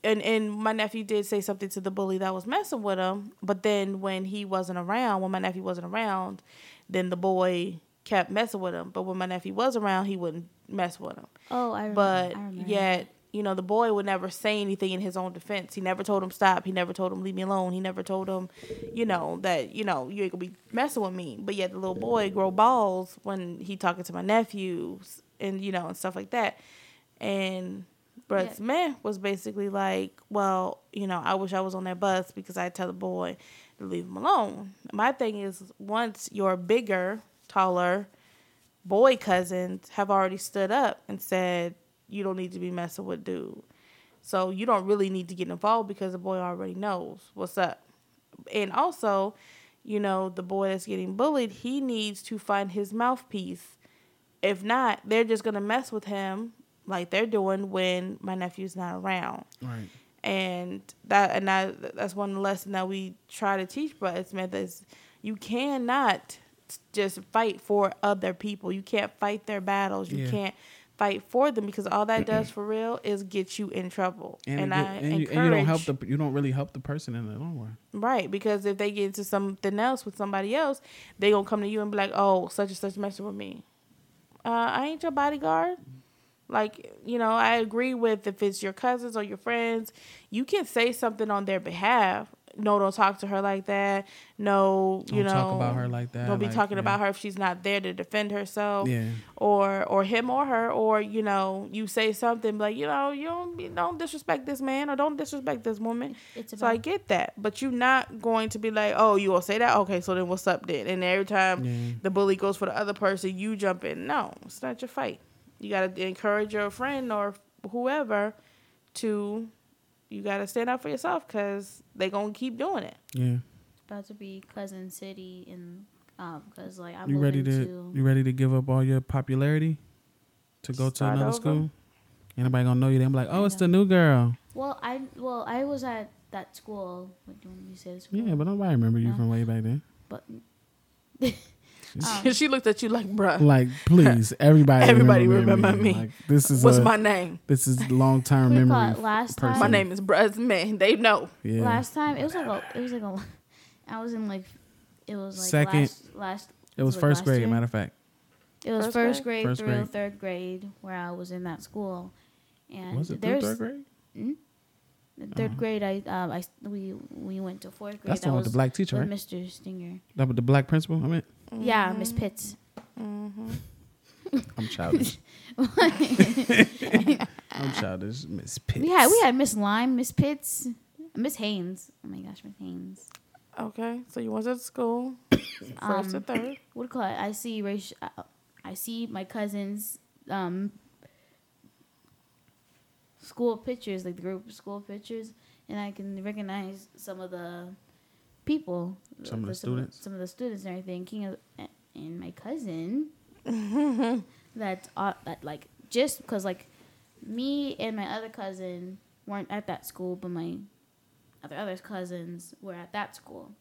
and and my nephew did say something to the bully that was messing with him. But then when he wasn't around, when my nephew wasn't around, then the boy kept messing with him. But when my nephew was around, he wouldn't mess with him
Oh, I remember.
but
I remember.
yet you know the boy would never say anything in his own defense. He never told him stop. He never told him leave me alone. He never told him you know that you know you ain't gonna be messing with me. But yet the little boy grow balls when he talking to my nephews and you know and stuff like that. And Brett
Yeah.
Smith was basically like, well, you know, I wish I was on that bus because I tell the boy to leave him alone. My thing is, once your bigger, taller boy cousins have already stood up and said, you don't need to be messing with dude. So you don't really need to get involved because the boy already knows what's up. And also, you know, the boy that's getting bullied, he needs to find his mouthpiece. If not, they're just gonna mess with him like they're doing when my nephew's not around.
right.
And that and that that's one lesson that we try to teach Brett Smith is you cannot just fight for other people. You can't fight their battles. You
Yeah.
can't fight for them because all that does for real is get you in trouble.
And,
And, I
get- and, you,
encourage
and you don't help the you don't really help the person in the long run.
right because if they get into something else with somebody else, they gonna come to you and be like, "Oh, such and such messing with me." Uh, I ain't your bodyguard. Like you know, I agree with if it's your cousins or your friends, you can say something on their behalf. No, don't talk to her like that. No, you know
Don't
know,
talk about her like that,
Don't be
like,
talking
yeah.
about her if she's not there to defend herself
Yeah.
or or him or her or you know you say something like you know you don't be, don't disrespect this man or don't disrespect this woman
It's
so i get that but you're not going to be like oh you will say that okay so then what's up then and every time
Yeah.
the bully goes for the other person you jump in no it's not your fight you got to encourage your friend or whoever to you got to stand up for yourself because they gonna keep doing it
Yeah.
It's about to be cousin city and um because like I'm
You ready
moving
to you ready to give up all your popularity to go to another
over?
school? Anybody gonna know you? They're like, oh, it's the new girl.
Well, I well I was at that school. What do you want me to say? the School?
Yeah, but nobody remember you
No.
from way back then.
but
she looked at you like bruh
Like, please, everybody,
Everybody
remember,
remember me.
Like, this is
what's
a,
my name
this is long term memory.
Last
person.
time,
my name is Bruz Man. They know.
Yeah.
Last time it was like a, it was like a I was in like it was like
Second-
last last
it was
like
first
last
grade.
year?
Matter of fact,
It was
First
first,
grade?
grade,
First
through
grade.
third grade where I was in that school, and
was it through
there's
third grade?
Hmm? The third
Uh-huh.
grade. I um I we we went to fourth grade.
That's the
that
one with the black teacher,
with
right?
Mr. Stinger.
That with the black principal. I mean,
Yeah, Miss Pitts.
Mm-hmm.
I'm childish. I'm childish, Miss Pitts.
We had we had Miss Lime, Miss Pitts, Miss Haynes. Oh my gosh, Miss Haynes.
Okay, so you went to school first to
Um,
third.
what do you call it? I see racial. I see my cousins' um, school pictures, like the group school pictures, and I can recognize some of the people,
Some of the
some
students?
some of the students and everything. King of, and my cousin, that uh, that like just because like me and my other cousin weren't at that school, but my other other cousins were at that school,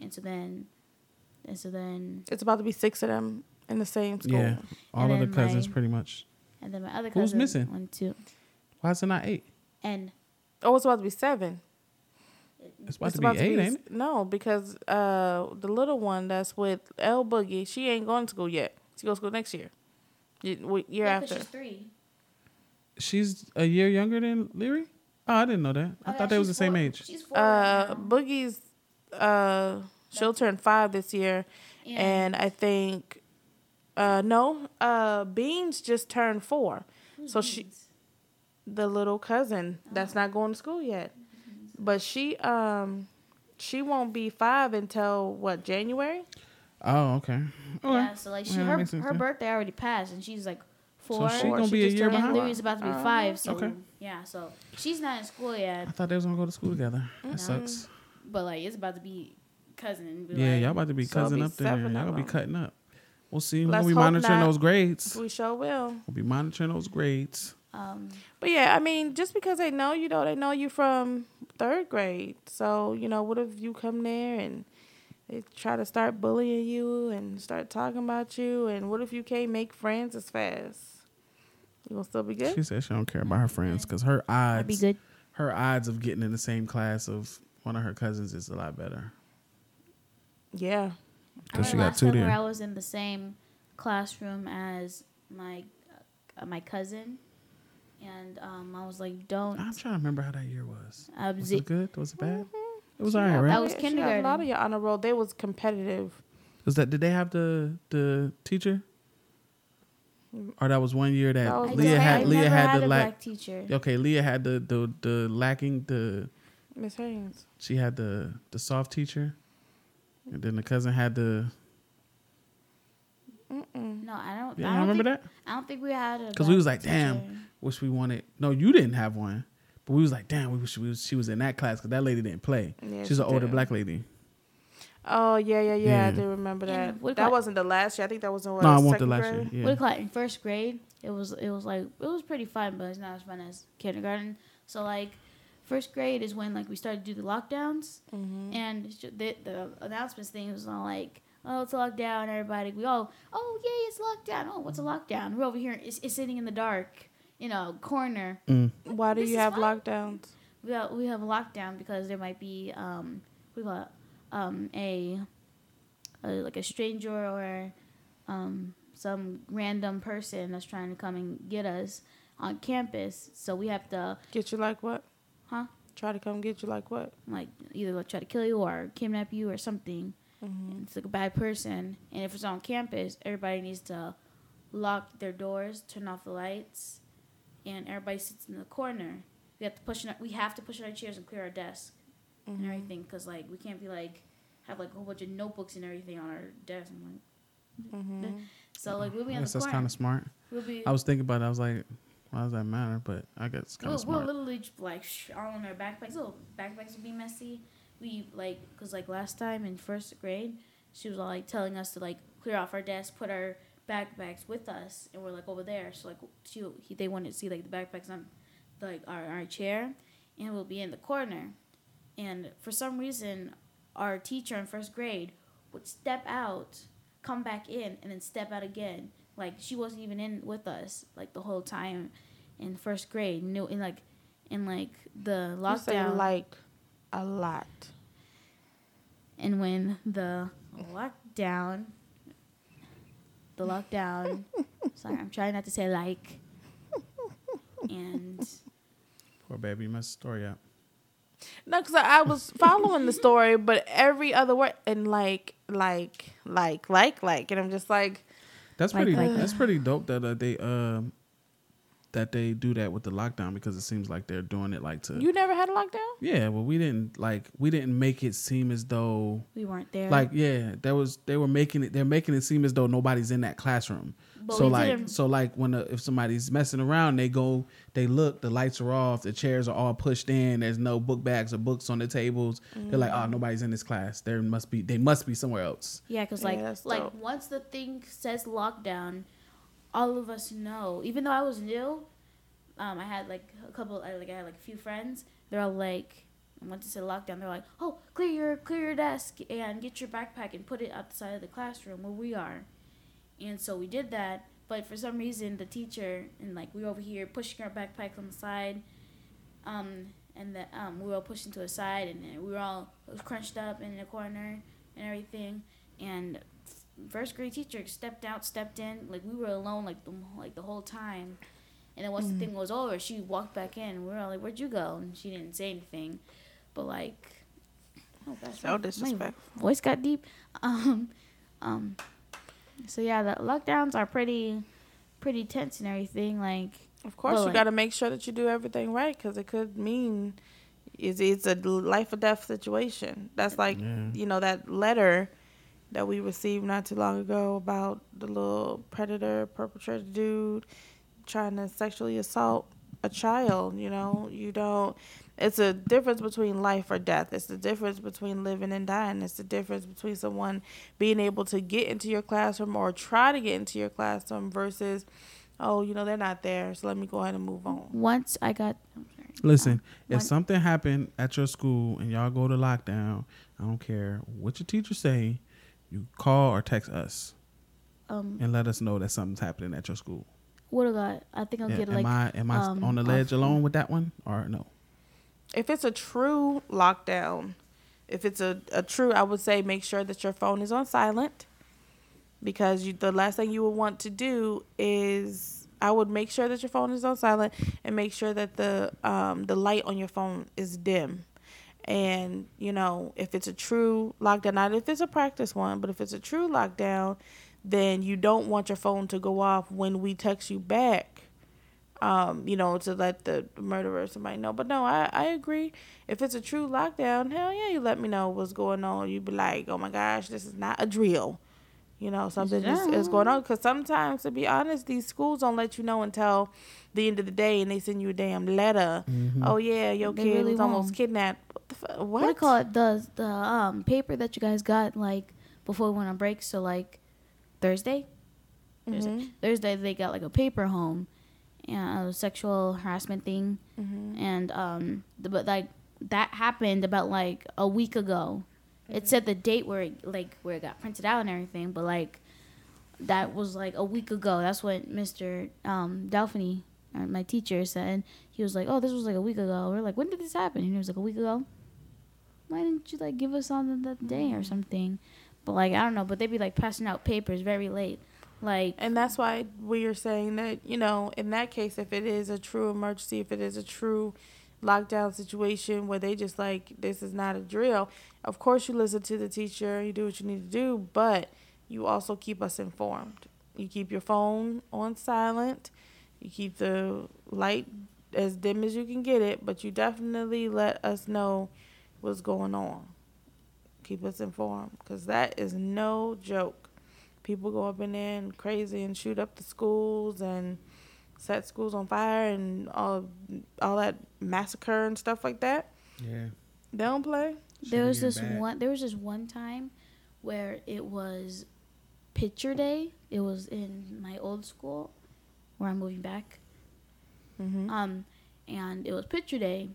and so then, and so then
It's about to be six of them in the same school.
Yeah, all
And
of the cousins
my-
pretty much.
And then my other cousin
Who's
cousin
missing?
went to
Why is it not eight?
and
Oh, it's about to be seven.
It's about
It's
to be eight, ain't it?
No, because uh, the little one that's with L Boogie, she ain't going to school yet. She goes to school next year. Year
Yeah, 'cause
after.
she's three.
She's a year younger than Leary. Oh, I didn't know that. I
Oh, yeah,
thought they was the
she's
same age.
She's four.
Uh,
right.
Boogie's uh, she'll turn five this year,
And-
and I think uh, no, uh, Beans just turned four.
Who's
so she- The little cousin
Oh.
that's not going to school yet, but she um she won't be five until what January.
Oh, okay. Okay.
Yeah, so like she
Yeah,
her
sense,
her
yeah.
birthday already passed, and she's like four.
So she
Or
gonna
she
be a year
turned
and
behind.
Louis about to be
Uh-huh.
five. So
Okay.
yeah, so she's not in school yet,
I thought they was gonna go to school together. That sucks.
but like it's about to be cousin. Be
Yeah,
like,
y'all about to be
So
cousin
be
up there.
seven
Y'all
of
gonna be cutting up. We'll see.
Let's
we'll be monitoring
not.
those grades.
We sure will.
We'll be monitoring those grades.
Um,
But yeah, I mean, just because they know you, know, they know you from third grade. So you know, what if you come there and they try to start bullying you and start talking about you? And what if you can't make friends as fast? You gonna still be good?
She said she don't care about her friends because her
I'd be
odds,
good.
her odds of getting in the same class of one of her cousins is a lot better.
Yeah.
because she got two
summer
there.
I was in the same classroom as my uh, my cousin, and um, I was like, "Don't."
I'm trying to remember how that year was.
Uh,
Was
zi-
it good? Was it bad?
Mm-hmm.
It was
She
alright,
got-
right?
That was
she got A lot
kindergarten.
of your honor roll. They was competitive.
Was that? Did they have the the teacher? Or that was one year that,
That was
Leah had
I
Leah had,
had
the
a
lack.
black teacher.
Okay, Leah had the the the lacking the
Miss Haynes.
she had the the soft teacher, and then the cousin had the.
Mm-mm.
No, I don't.
Yeah,
I
you
don't
remember
think,
that?
I don't think we had
because we was
black
like, damn.
Teacher.
Wish we wanted. No, you didn't have one, but we was like, damn, we wish we was, she was in that class because that lady didn't play.
Yeah,
She's an older black lady.
Oh yeah, yeah, yeah.
Yeah.
I do remember that.
what
That
about-
wasn't the last year. I think that was in what,
no, I want the last
grade?
year.
What do
Yeah.
you call it? In first grade, it was it was like it was pretty fun, but it's not as fun as kindergarten. So like, first grade is when like we started to do the lockdowns,
Mm-hmm.
and the, the announcements thing was all like, "Oh, it's a lockdown." Everybody, we all, "Oh, yay, it's lockdown." Oh, what's a lockdown? We're over here. It's, it's sitting in the dark, you know, corner.
Mm.
Why do
This
you have
fun.
lockdowns?
We have, we have a lockdown because there might be um we call it um a, a like a stranger or um some random person that's trying to come and get us on campus. So we have to
Get you like what?
Huh?
Try to come get you like what?
like either like, try to kill you or kidnap you or something.
Mm-hmm.
It's like a bad person. And if it's on campus, everybody needs to lock their doors, turn off the lights, and everybody sits in the corner. We have to push. In our, we have to push in our chairs and clear our desk
Mm-hmm.
and everything because like we can't be like have like a whole bunch of notebooks and everything on our desk. I'm like,
Mm-hmm.
so like we'll be
I
in
guess
the
that's kind of smart.
we'll be.
I was thinking about it. I was like, why does that matter? But I guess it's kind
We'll,
of
we'll
smart.
literally just, like sh- all in our backpacks. Little backpacks would be messy. We like because like last time in first grade, she was all like telling us to like clear off our desk, put our backpacks with us, and we're like over there. So like she, he, they wanted to see like the backpacks on like our, our chair, and we'll be in the corner. And for some reason, our teacher in first grade would step out, come back in, and then step out again. Like she wasn't even in with us like the whole time in first grade. No, in like in like the lockdown,
like a lot.
and when the lockdown, the lockdown. sorry, I'm trying not to say like. And
Poor baby, you messed the story up.
No, because I, I was following the story, but every other word and like, like, like, like, like, and I'm just like,
That's
Like-
pretty.
like-
that's pretty dope that uh, they um that they do that with the lockdown because it seems like they're doing it like to
You never had a lockdown?
yeah. Well, we didn't like we didn't make it seem as though
We weren't there.
like yeah that was they were making it they're making it seem as though nobody's in that classroom.
But
so like
didn't-
so like when uh if somebody's messing around, they go they look the lights are off, the chairs are all pushed in. There's no book bags or books on the tables. They're like oh nobody's in this class. There must be they must be somewhere else.
Yeah, because like
that's
like once the thing says lockdown, all of us know. Even though I was new, um, I had like a couple. I, like I had like a few friends. They're all like, once it said lockdown, they're like, oh, clear your clear your desk and get your backpack and put it outside of the classroom where we are. And so we did that. But for some reason, the teacher and like we were over here pushing our backpacks on the side, um, and the, um, we were all pushed to a side, and we were all crunched up in the corner and everything. And first grade teacher stepped out, stepped in, like we were alone, like the like the whole time. And then once the thing was over, she walked back in. And we were all like, "Where'd you go?" And she didn't say anything, but like, oh gosh,
So
my- my voice got deep. Um, um, so yeah, the lockdowns are pretty, pretty tense and everything. Like,
Of course, you
like-
got to make sure that you do everything right because it could mean it's, it's a life or death situation. That's like,
Yeah.
you know, that letter that we received not too long ago about the little predator perpetrator dude trying to sexually assault a child. You know, you don't. It's a difference between life or death. It's the difference between living and dying. It's the difference between someone being able to get into your classroom or try to get into your classroom versus, oh, you know, they're not there, so let me go ahead and move on.
once I got, I'm.
Listen, if
one-
something happened at your school and y'all go to lockdown, I don't care what your teacher say, you call or text us
um,
and let us know that something's happening at your school.
what I? I think I'll
Yeah,
get
am
like
I am I
um,
on the
off-
ledge alone with that one or no?
if it's a true lockdown, if it's a, a true, I would say make sure that your phone is on silent because you, the last thing you would want to do is I would make sure that your phone is on silent and make sure that the um, the light on your phone is dim. And you know, if it's a true lockdown, not if it's a practice one, but if it's a true lockdown, then you don't want your phone to go off when we text you back um, you know, to let the murderer or somebody know. But no, I, I agree. If it's a true lockdown, hell yeah, you let me know what's going on. You'd be like, oh my gosh, this is not a drill. You know, something is, is going on. Because sometimes, to be honest, these schools don't let you know until the end of the day and they send you a damn letter. Oh, yeah, your
They
kid
really
was almost
won't.
kidnapped. What the fu- What?
what do you call it? The the um paper that you guys got like before we went on break. So like Thursday, Thursday,
Mhm.
Thursday they got like a paper home, and a sexual harassment thing,
Mhm.
and um the, but like that happened about like a week ago. It said the date where it, like where it got printed out and everything, but like that was like a week ago. That's what Mr. Um, Delphine, uh, my teacher, said. He was like, "Oh, this was like a week ago." We're like, "When did this happen?" And he was like, "A week ago." Why didn't you like give us on that day or something? But like I don't know. But they'd be like passing out papers very late, like
And that's why we are saying that, you know, in that case, if it is a true emergency, if it is a true lockdown situation where they just like, this is not a drill, of course you listen to the teacher, you do what you need to do, but you also keep us informed. You keep your phone on silent, you keep the light as dim as you can get it, but you definitely let us know what's going on. Keep us informed because that is no joke people go up and in crazy and shoot up the schools and set schools on fire and all all that massacre and stuff like that.
Yeah.
They don't play.
there was this
bad.
one there was this one time where it was picture day it was in my old school where i'm moving back
Mm-hmm.
um and it was picture day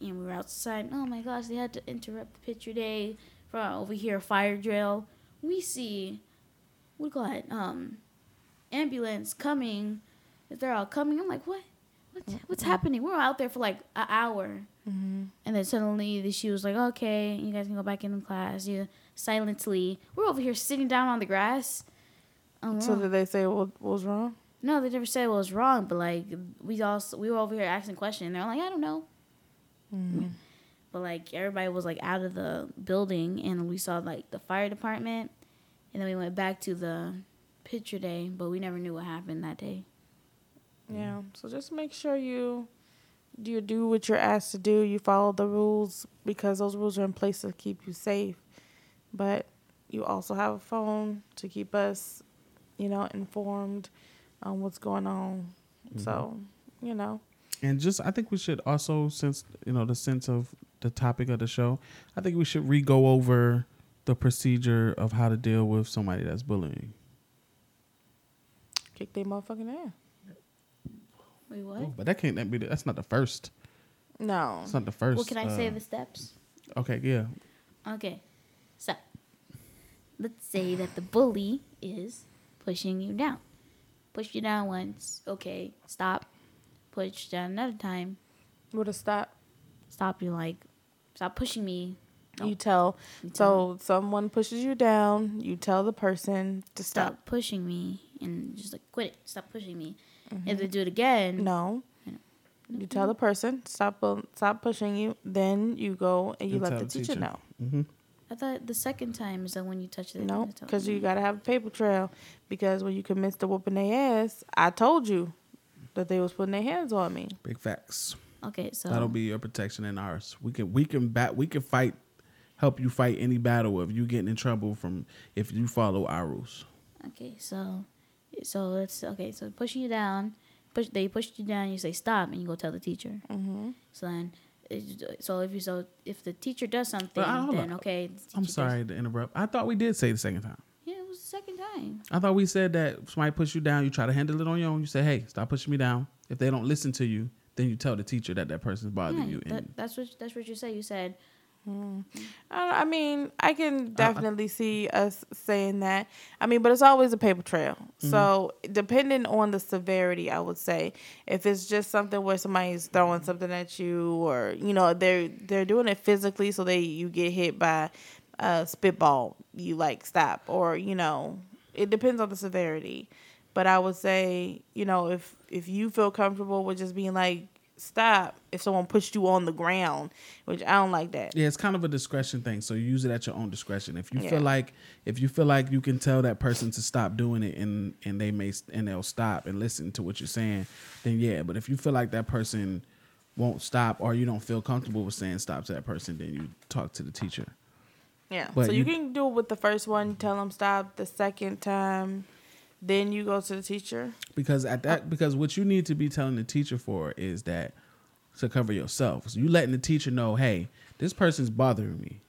and we were outside oh my gosh they had to interrupt the picture day for over here fire drill we see we do you call it um ambulance coming they're all coming i'm like what what's, what's happening we were out there for like an hour
Mm-hmm.
and then suddenly the- she was like, "Okay, you guys can go back in the class." You silently. We're over here sitting down on the grass. Oh,
So did they say what, what was wrong?
no, they never said what was wrong, but like we all we were over here asking questions. And they're like, "I don't know,"
Mm-hmm.
but like everybody was like out of the building, and we saw like the fire department, and then we went back to the picture day, but we never knew what happened that day.
Yeah. So just make sure you you do what you're asked to do. You follow the rules because those rules are in place to keep you safe. But you also have a phone to keep us, you know, informed on what's going on. Mm-hmm. So, you know,
And just, I think we should also, since you know the sense of the topic of the show, I think we should re-go over the procedure of how to deal with somebody that's bullying.
kick their motherfucking ass.
Wait, what?
Oh, but that can't that be. The, that's not the first.
No.
It's not the first.
Well, can I say
uh,
the steps?
Okay, yeah.
Okay. So, let's say that the bully is pushing you down. Push you down once. Okay, stop. Push down another time.
Would have stop.
Stop. You like, stop pushing me. No.
You tell.
You tell
So someone pushes you down. You tell the person to
stop
stop.
pushing me and just like quit it. Stop pushing me.
Mm-hmm.
If they do it again,
No. You tell the person stop uh, stop pushing you. Then you go and you
And
let the
the
teacher,
teacher.
know.
hmm
I thought the second time is that when you touch the
No,
the toe.
because you gotta have a paper trail. Because when you commit to whooping their ass, I told you that they was putting their hands on me.
Big facts.
Okay, so
That'll be your protection and ours. We can we can bat we can fight, help you fight any battle if you getting in trouble from if you follow our rules.
Okay, so so let's okay. So pushing you down, push they push you down. You say stop, and you go tell the teacher.
Mm-hmm.
So then, so if you so if the teacher does something,
But
then
on.
okay. the
I'm
teacher does-
sorry to interrupt. I thought we did say the second time.
yeah, it was the second time.
I thought we said that somebody push you down, you try to handle it on your own. You say, "Hey, stop pushing me down." If they don't listen to you, then you tell the teacher that that person's bothering
Yeah,
you.
that,
And
that's what that's what you said. You said Mm.
I, I mean, I can definitely see us saying that. I mean, but it's always a paper trail. Mm-hmm. So depending on the severity, I would say if it's just something where somebody's throwing something at you, or you know they're they're doing it physically, so they you get hit by a spitball, you like stop, or you know it depends on the severity. But I would say, you know, if if you feel comfortable with just being like stop if someone pushed you on the ground, which I don't like that.
yeah, it's kind of a discretion thing. So you use it at your own discretion. If you
Yeah.
feel like if you feel like you can tell that person to stop doing it and and they may and they'll stop and listen to what you're saying, then yeah. But if you feel like that person won't stop or you don't feel comfortable with saying stop to that person, then you talk to the teacher.
Yeah.
But
so you,
you-
can do it with the first one, tell them stop. The second time, then you go to the teacher.
because at that because what you need to be telling the teacher for is that to cover yourself so you letting the teacher know hey this person's bothering me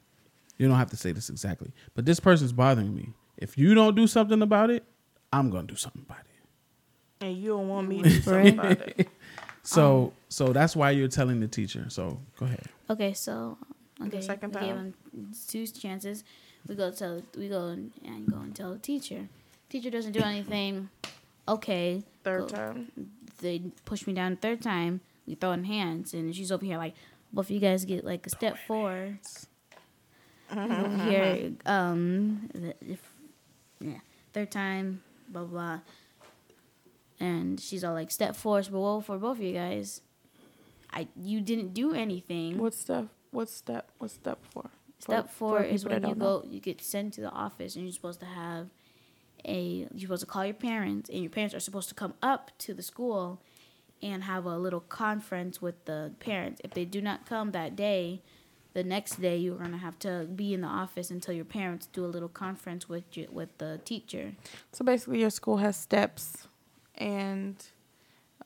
you don't have to say this exactly but this person's bothering me if you don't do something about it i'm gonna do something about it
And you don't want me to do something about it.
so um, so that's why you're telling the teacher so go ahead
okay. So okay,
second
we gave
time.
him two chances. We go tell we go and and go and tell the teacher. Teacher doesn't do anything. Okay,
Third
go-
time.
they push me down the third time. We throw in hands, and she's over here like, "Well, if you guys get like a step four, over here, um, if yeah, third time, blah blah." And she's all like, "Step four is well for both of you guys. I you didn't do anything.
What step? What step? What step four?
Step
For-
four
for
is when you
don't know.
go, you get sent to the office, and you're supposed to have a. You're supposed to call your parents, and your parents are supposed to come up to the school and have a little conference with the parents. If they do not come that day, the next day you're gonna have to be in the office until your parents do a little conference with you, with the teacher.
So basically, your school has steps, and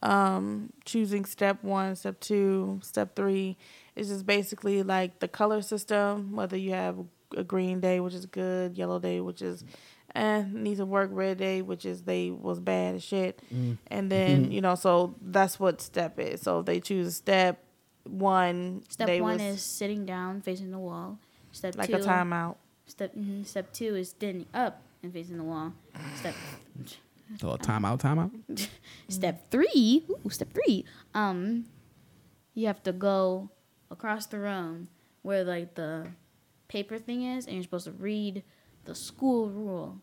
um, choosing step one, step two, step three is just basically like the color system. Whether you have a green day, which is good, yellow day, which is eh, needs to work, red day, which is they was bad as shit, and then you know, so that's what step is. So if they choose step one,
Step
they
one
was
is sitting down facing the wall. Step
like
two,
a timeout.
Step mhm, step two is standing up and facing the wall. Step
so timeout timeout
Step three, ooh, step three. Um, you have to go across the room where like the paper thing is, and you're supposed to read the school rule.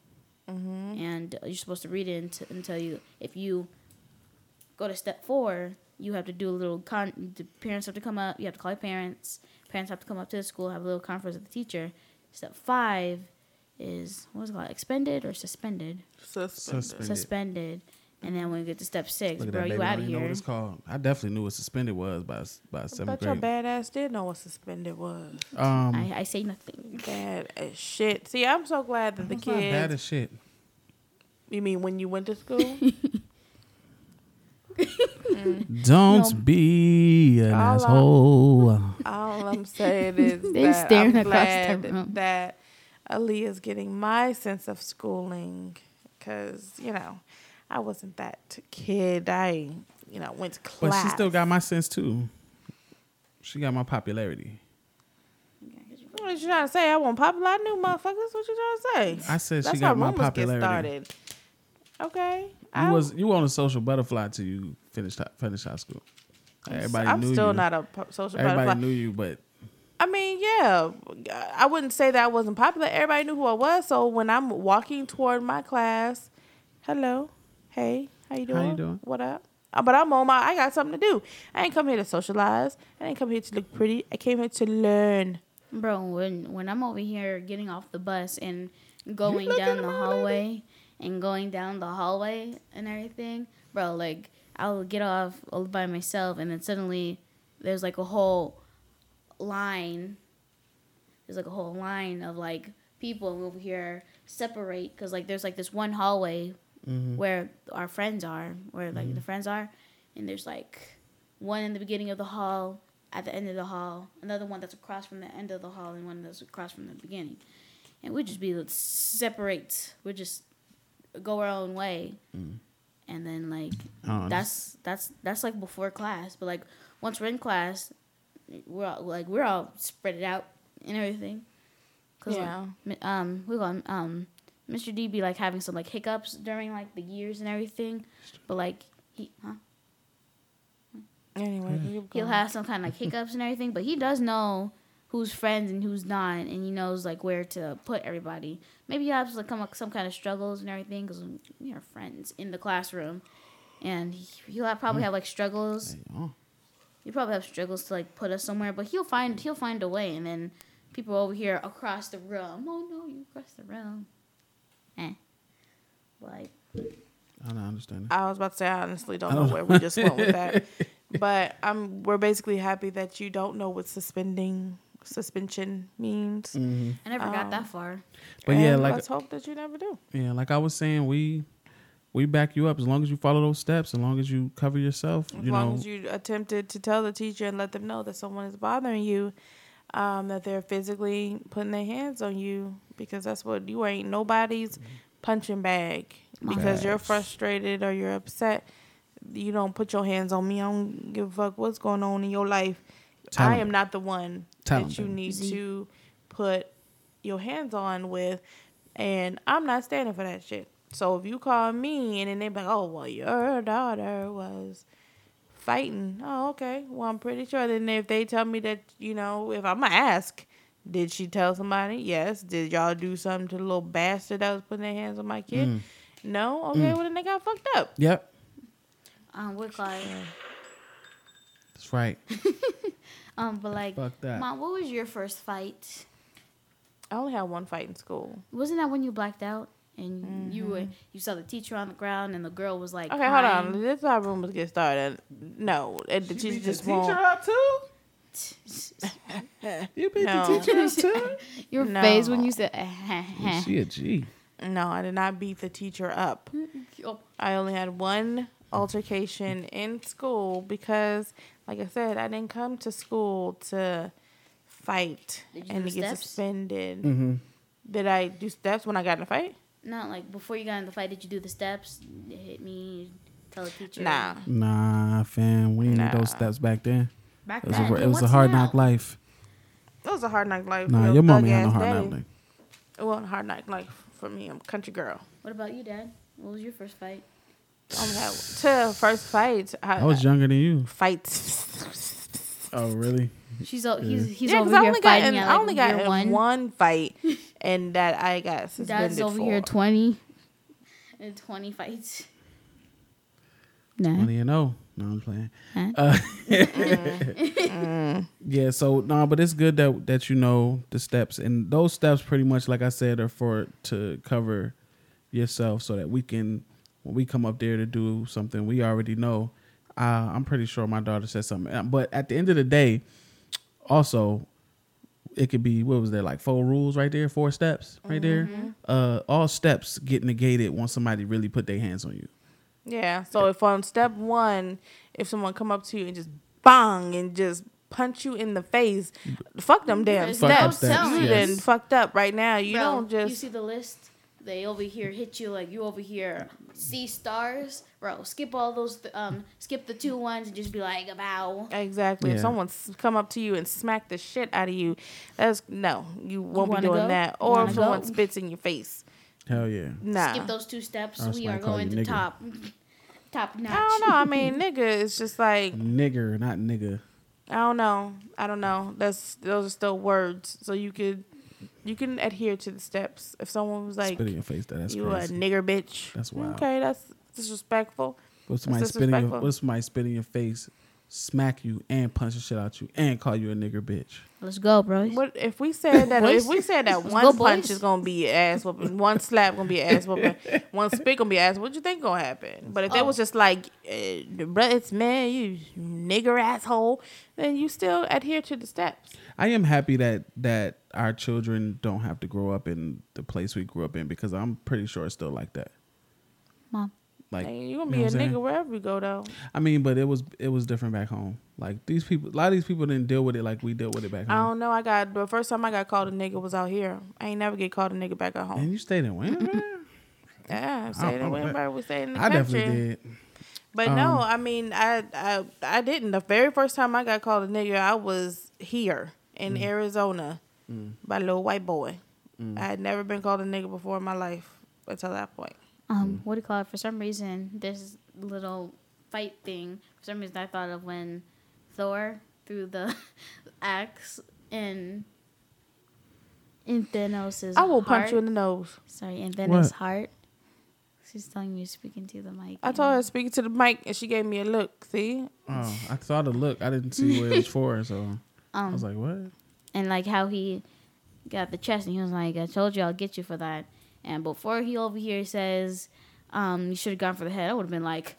Mm-hmm. And you're supposed to read it until, until you, if you go to step four, you have to do a little con. The parents have to come up. You have to call your parents. Parents have to come up to the school, have a little conference with the teacher. Step five is what is it called? Expended or suspended?
Suspended.
Suspended.
suspended And then when we get to step six,
Look
bro,
that
you.
I
out of
even know
here.
what it's called. I definitely knew what suspended was by by
I
seventh
bet your
grade.
bad ass did know what suspended was.
Um,
I, I say nothing.
Bad as shit. See, I'm so glad that the
it's not bad as shit.
You mean when you went to school?
Don't
No.
be an
All I-
asshole.
All I'm saying is
They're
that
staring
I'm
across
glad
the room.
that Aaliyah's getting my sense of schooling because you know I wasn't that kid. I you know went to class.
But she still got my sense too. She got my popularity.
What are you trying to say? I want popular. I knew motherfuckers. What you trying to say?
I said
That's
she got
how
my popularity.
get started. Okay.
You
I-
was you were on a social butterfly till you finished finished high school. Everybody
I'm
knew
still
you.
not a social
Everybody
butterfly.
knew you, but
I mean, yeah, I wouldn't say that I wasn't popular. Everybody knew who I was. So when I'm walking toward my class, hello, hey, how you doing?
How you doing?
What up? Uh, But I'm on my. I got something to do. I ain't come here to socialize. I ain't come here to look pretty. I came here to learn.
Bro, when when I'm over here getting off the bus and going down the
my
hallway and going down the hallway and everything, bro, like I'll get off all by myself and then suddenly there's like a whole line. There's like a whole line of like people over here separate because like there's like this one hallway
Mm-hmm.
where our friends are, where like the friends are, and there's like one in the beginning of the hall, at the end of the hall, another one that's across from the end of the hall, and one that's across from the beginning, and we just be like, separate. We just go our own way, and then like
Oh,
that's that's that's like before class, but like once we're in class, we're all, like we're all spread it out and everything. Cause
Yeah.
like, um, we got um, Mr. D be like having some like hiccups during like the years and everything, but like he, huh?
Anyway, keep
He'll have some kind of like hiccups and everything, but he does know who's friends and who's not, and he knows like where to put everybody. Maybe he has like come up some kind of struggles and everything because we are friends in the classroom, and he, he'll have, probably have like struggles. He probably have struggles to like put us somewhere, but he'll find he'll find a way, and then people over here across the room. Oh no, you across the room. Eh. Like
I don't understand.
I was about to say I honestly don't
I
know
don't
where we just went with that. But I'm we're basically happy that you don't know what suspending suspension means.
hmm
I never got
Um,
that far.
But yeah, like
let's hope that you never do.
yeah, like I was saying, we we back you up as long as you follow those steps, as long as you cover yourself.
As
You
long
know,
as you attempted to tell the teacher and let them know that someone is bothering you, um, that they're physically putting their hands on you because that's what you ain't nobody's punching bag because you're frustrated or you're upset. You don't put your hands on me. I don't give a fuck what's going on in your life.
Tell
I
'em.
am not the one
Tell
that
'em,
you
baby.
need
Z.
to put your hands on with, and I'm not standing for that shit. So if you call me and then they be like, "Oh well, your daughter was fighting," oh okay. Well, I'm pretty sure. Then if they tell me that, you know, if I'm gonna ask, did she tell somebody? Yes. Did y'all do something to the little bastard that was putting their hands on my kid?
Mm.
No. Okay. Well, then they got fucked up.
yep,
Um, we're like,
that's right.
um, but like,
Fuck that.
mom, what was your first fight?
I only had one fight in school.
Wasn't that when you blacked out and you were you saw the teacher on the ground and the girl was like,
Mm-hmm. Okay, hold on. This is how rumors get started. No, and the teacher just won't.
up too. You beat
No.
the teacher up too.
Your
No.
face when you said,
she a G.
No, I did not beat the teacher up.
Oh,
I only had one altercation in school because, like I said, I didn't come to school to fight and
do
to get
steps?
suspended.
Mm-hmm.
Did I do steps when I got in a fight?
Not like before you got in the fight. Did you do the steps? Hit me, tell the teacher.
Nah.
Nah, fam, we ain't need
Nah.
those steps back then.
back
It was,
then.
a, it was a hard
now?
knock life.
It was a hard knock life.
Nah,
for
your mom had no hard knock life.
It wasn't a hard knock life for me. I'm a country girl.
What about you, Dad? What was your first fight?
I only had two first fights. I,
I was younger than you.
fights.
Oh, really?
She's o- he's he's
yeah, 'cause
over
I
here
only got
fighting
in,
at
I only got in
one.
one. fight, and that I got suspended
Dad's over
for.
here twenty. And twenty fights. Nah.
Money and oh. No, I'm playing.
Huh?
Uh, yeah, so no, but it's good that that you know the steps, and those steps pretty much, like I said, are for to cover yourself so that we can when we come up there to do something, we already know. Uh, I'm pretty sure my daughter said something, but at the end of the day, also, it could be what was there like four rules right there, four steps right there. Uh, all steps get negated once somebody really put their hands on you.
Yeah. So if on step one, if someone come up to you and just bang and just punch you in the face, fuck them damn
Fuck
them
steps.
steps,
You
yes.
done fucked up right now. You
Bro,
don't just.
You see the list? They over here hit you like you over here see stars, bro. Skip all those. Um, skip the two ones and just be like a bow.
Exactly. If
Yeah.
someone's come up to you and smack the shit out of you, that's no, you won't be
wanna
doing
go?
that. Or
wanna
if someone
go?
spits in your face,
Hell yeah.
nah.
Skip those two steps.
That's
we are going to
nigga.
top, top notch.
I don't know. I mean, nigga, it's just like
Nigger, not nigga.
I don't know. I don't know. That's those are still words. So you could you can adhere to the steps. If someone was like
Spit in your face. That's
you
crazy.
a nigger bitch,
That's wild.
okay, that's disrespectful.
What's somebody
That's
spit in your,
disrespectful.
what somebody spit your face, smack you and punch the shit out you and call you a nigger bitch.
Let's go, bro.
What if we said that? If we said that
Let's
one
go,
punch
boys.
is gonna be ass whooping, one slap gonna be ass whooping, one spit gonna be ass. What you think gonna happen? But if it
Oh.
was just like, uh, bro, it's man, you nigger asshole, then you still adhere to the steps.
I am happy that that our children don't have to grow up in the place we grew up in because I'm pretty sure it's still like that.
Mom.
Like
Hey, you gonna
know
be
what
a
I'm saying?
nigga wherever you go though.
I mean, but it was it was different back home. Like these people, a lot of these people didn't deal with it like we dealt with it back home.
I don't know. I got the first time I got called a nigga was out here. I ain't never get called a nigga back at home.
And you stayed in Winter.
Yeah, I stayed in Windber. We stayed in the
I
country.
definitely did.
But
Um,
no, I mean, I, I I didn't. The very first time I got called a nigga, I was here in
Mm.
Arizona by a little white boy. I had never been called a nigga before in my life until that point.
Um, what do you call it? For some reason, this little fight thing. For some reason, I thought of when Thor threw the axe in in Thanos'
I will
heart.
punch you in the nose.
Sorry, in Thanos'
What?
heart. She's telling me speaking to the mic.
I told her to speak to the mic, and she gave me a look. See,
Oh, I saw the look. I didn't see what it was for, so I
Um,
was like, "What?"
and like how he got the chest, and he was like, "I told you I'll get you for that." And before he over here says, um, "You should have gone for the head," I would have been like,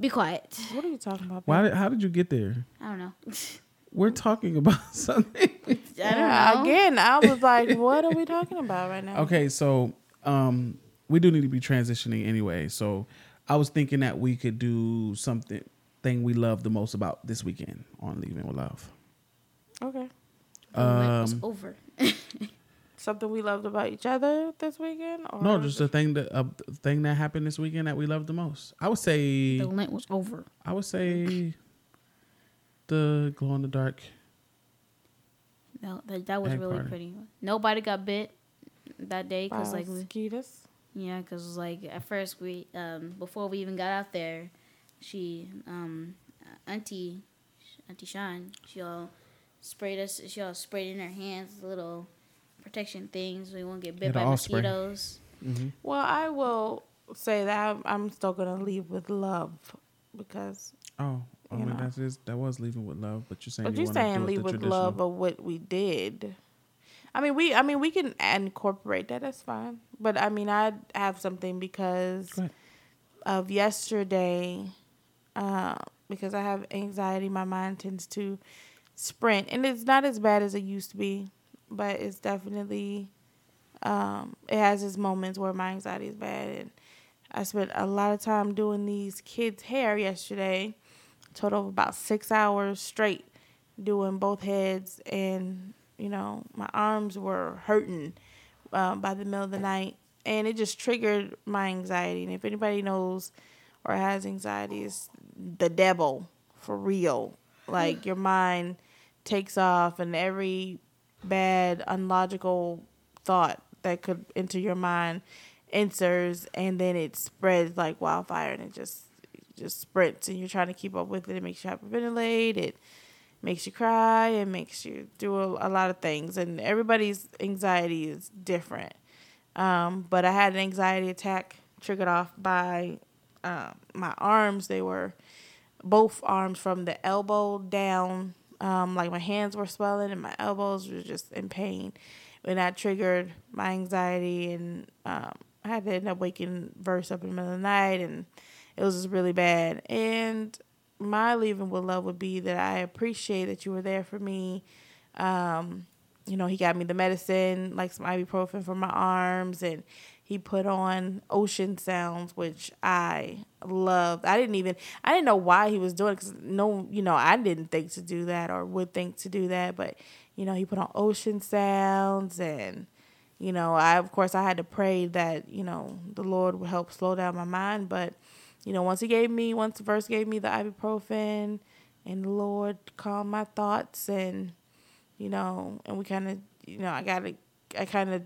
"Be quiet."
what are you talking about?
Why? Did, how did you get there?
I don't know.
We're talking about something.
I don't
Yeah,
know.
Again, I was like, what are we talking about right now?
Okay, so um, we do need to be transitioning anyway. So I was thinking that we could do something thing we love the most about this weekend on Leaving with Love.
Okay.
The limit was
Um,
over.
Something we loved about each other this weekend? Or
No, just the thing that uh, thing that happened this weekend that we loved the most. I would say
the lint was over.
I would say the glow in the dark.
No, that, that was really
party.
pretty. Nobody got bit that day because like we,
mosquitoes.
yeah, because like at first we um before we even got out there, she um auntie auntie Sean she all sprayed us. She all sprayed in her hands a little protection things. We won't get bit by
off
mosquitoes.
Mm-hmm.
Well, I will say that I'm, I'm still gonna leave with love because.
Oh, I
You
mean
know.
that is that was leaving with love, but you're saying
But
you
you're
wanna
saying
do it
leave with love of what we did. I mean, we. I mean, we can incorporate that. That's fine. But I mean, I have something because of yesterday. Uh, because I have anxiety, my mind tends to sprint, and it's not as bad as it used to be, but it's definitely. Um, it has its moments where my anxiety is bad, and I spent a lot of time doing these kids' hair yesterday. Total of about six hours straight doing both heads, and you know my arms were hurting um, by the middle of the night, and it just triggered my anxiety. And if anybody knows or has anxiety, it's the devil for real. Like your mind takes off, and every bad, unlogical thought that could enter your mind enters, and then it spreads like wildfire, and it just just sprints, and you're trying to keep up with it. It makes you hyperventilate. It makes you cry. It makes you do a, a lot of things, and everybody's anxiety is different. Um, but I had an anxiety attack triggered off by um, my arms. They were both arms from the elbow down. Um, like my hands were swelling and my elbows were just in pain. And that triggered my anxiety and um, I had to end up waking Verse up in the middle of the night, and it was just really bad. And my leaving with love would be that I appreciate that you were there for me. Um, you know, he got me the medicine, like some ibuprofen for my arms, and he put on ocean sounds, which I loved. I didn't even, I didn't know why he was doing because no, you know, I didn't think to do that or would think to do that, but you know, he put on ocean sounds and you know, I of course I had to pray that, you know, the Lord would help slow down my mind, but you know, once he gave me, once the verse gave me the ibuprofen and the Lord calmed my thoughts and you know, and we kind of, you know, I got to I kind of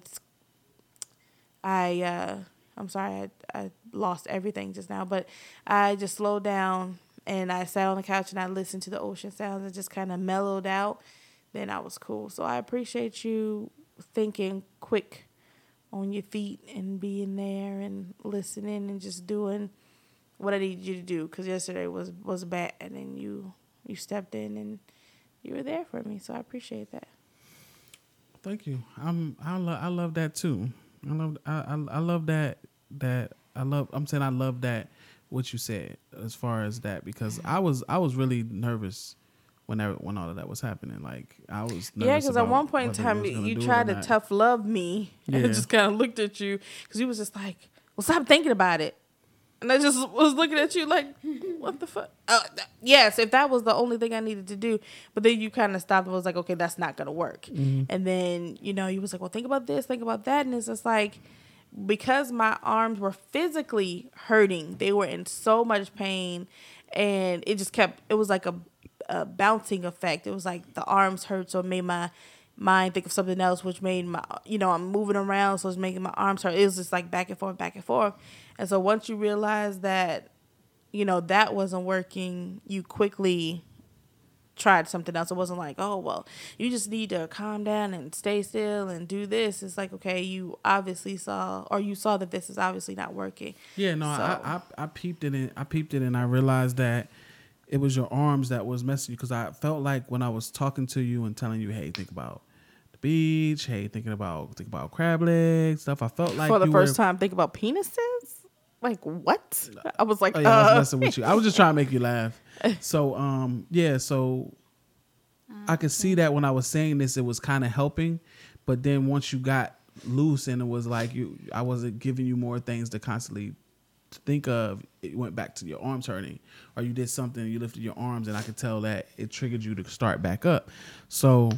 I uh I'm sorry, I I lost everything just now, but I just slowed down and I sat on the couch and I listened to the ocean sounds and just kind of mellowed out then I was cool. So I appreciate you thinking quick on your feet and being there and listening and just doing what I needed you to do. Because yesterday was was bad, and then you you stepped in and you were there for me. So I appreciate that.
Thank you. I'm I love I love that too. I love I, I I love that that I love I'm saying I love that what you said as far as that because I was I was really nervous whenever when all of that was happening. Like I was
yeah, because at one point in time you tried to tough love me, yeah. and I just kind of looked at you because you was just like, "Well, stop thinking about it," and I just was looking at you like, "What the fuck?" Uh, th- yes, if that was the only thing I needed to do, but then you kind of stopped and was like, "Okay, that's not gonna work," mm-hmm. and then you know you was like, "Well, think about this, think about that," and it's just like because my arms were physically hurting, they were in so much pain, and it just kept. It was like a a bouncing effect. It was like the arms hurt, so it made my mind think of something else, which made my you know I'm moving around, so it's making my arms hurt. It was just like back and forth, back and forth. And so once you realize that, you know that wasn't working, you quickly tried something else. It wasn't like, oh well, you just need to calm down and stay still and do this. It's like, okay, you obviously saw or you saw that this is obviously not working.
Yeah, no, so. I, I I peeped it and I peeped it and I realized that it was your arms that was messing you because I felt like when I was talking to you and telling you, hey, think about the beach, hey, thinking about think about crab legs stuff. I felt like
for the first were, time, think about penises. Like what? I was like,
oh, yeah, uh.
I was
uh. messing with you. I was just trying to make you laugh. So um, yeah, so I could see that when I was saying this, it was kind of helping, but then once you got loose and it was like you, I wasn't giving you more things to constantly think of, it went back to your arms hurting, or you did something, you lifted your arms, and I could tell that it triggered you to start back up. So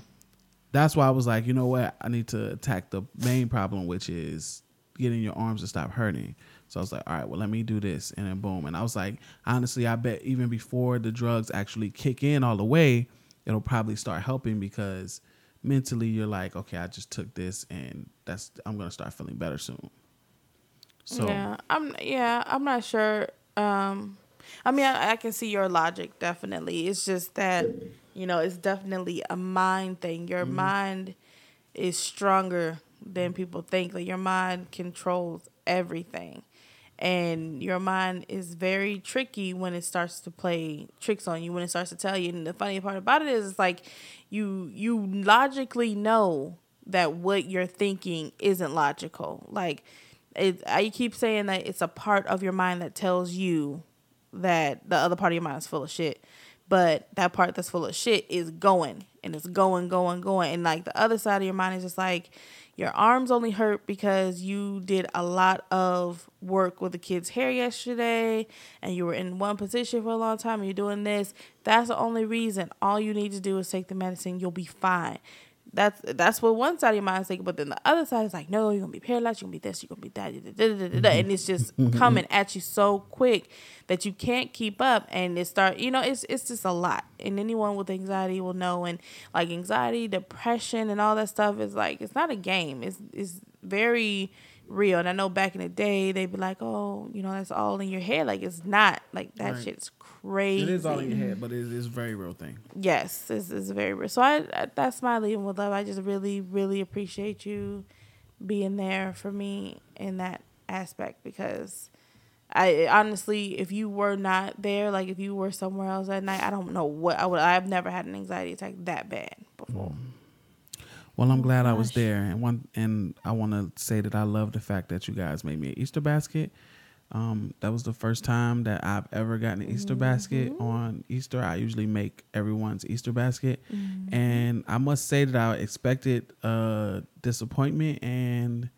that's why I was like, you know what, I need to attack the main problem, which is getting your arms to stop hurting. So I was like, all right, well, let me do this, and then boom. And I was like, honestly, I bet even before the drugs actually kick in all the way, it'll probably start helping because mentally you're like, okay, I just took this, and that's I'm gonna start feeling better soon.
So yeah, I'm yeah, I'm not sure. Um, I mean, I, I, can see your logic definitely. It's just that you know, it's definitely a mind thing. Your mm-hmm. mind is stronger than people think. Like your mind controls everything. And your mind is very tricky when it starts to play tricks on you, when it starts to tell you. And the funny part about it is, it's like you you logically know that what you're thinking isn't logical. Like it, I keep saying that it's a part of your mind that tells you that the other part of your mind is full of shit. But that part that's full of shit is going and it's going, going, going. And like the other side of your mind is just like your arms only hurt because you did a lot of work with the kid's hair yesterday and you were in one position for a long time and you're doing this. That's the only reason. All you need to do is take the medicine. You'll be fine that's that's what one side of your mind is thinking, but then the other side is like, no, you're gonna be paralyzed, you're gonna be this, you're gonna be that, da, da, da, and it's just mm-hmm. coming at you so quick that you can't keep up, and it start, you know, it's it's just a lot, and anyone with anxiety will know, and like anxiety, depression, and all that stuff is like it's not a game, it's it's very real. And I know back in the day they'd be like, oh, you know, that's all in your head. Like it's not. Like that right. shit's crazy.
It is all in your head, but it is a very real thing.
Yes, it's, it's very real. So I, I that's my leaving with love. I just really, really appreciate you being there for me in that aspect because I honestly, if you were not there, like if you were somewhere else at night, I don't know what I would. I've never had an anxiety attack that bad before. Mm.
Well, I'm glad I was there, and one and I want to say that I love the fact that you guys made me an Easter basket. Um, that was the first time that I've ever gotten an Easter basket on Easter. I usually make everyone's Easter basket, and I must say that I expected uh, disappointment and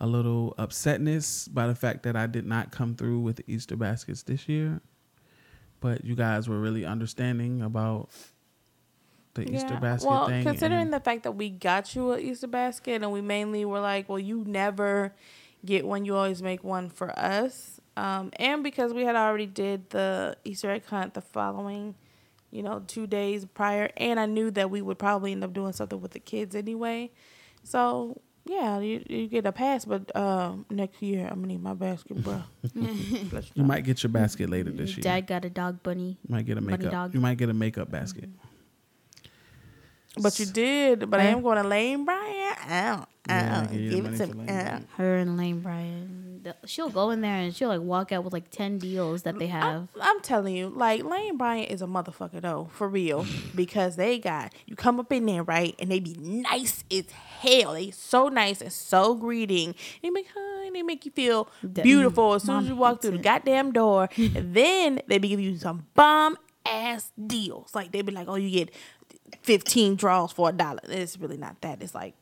a little upsetness by the fact that I did not come through with the Easter baskets this year. But you guys were really understanding about the Easter basket
well,
thing.
considering
and-
the fact that we got you an Easter basket and we mainly were like, well, you never get one, you always make one for us. Um, and because we had already did the Easter egg hunt the following, you know, two days prior, and I knew that we would probably end up doing something with the kids anyway. So yeah, you, you get a pass, but uh, next year I'm gonna need my basket, bro.
You might get your basket later this year.
Dad got a dog bunny.
You might get a makeup.
dog.
You might get a makeup basket.
But you did. But I
Huh?
am going to Lane Bryant. Ow,
Yeah, uh,
ow,
give you the
give
money
it to me.
Lane
Her and Lane Bryant. She'll go in there and she'll like walk out with like ten deals that they have.
I'm telling you, like Lane Bryant is a motherfucker though, for real. Because they got you come up in there, right, and they be nice as hell. They so nice and so greeting. They make hi, they make you feel
That-
beautiful as soon as you walk
hates
through the goddamn door. and then they be giving you some bomb ass deals. Like they be like, oh, you get 15 draws for a dollar. It's really not that. It's like,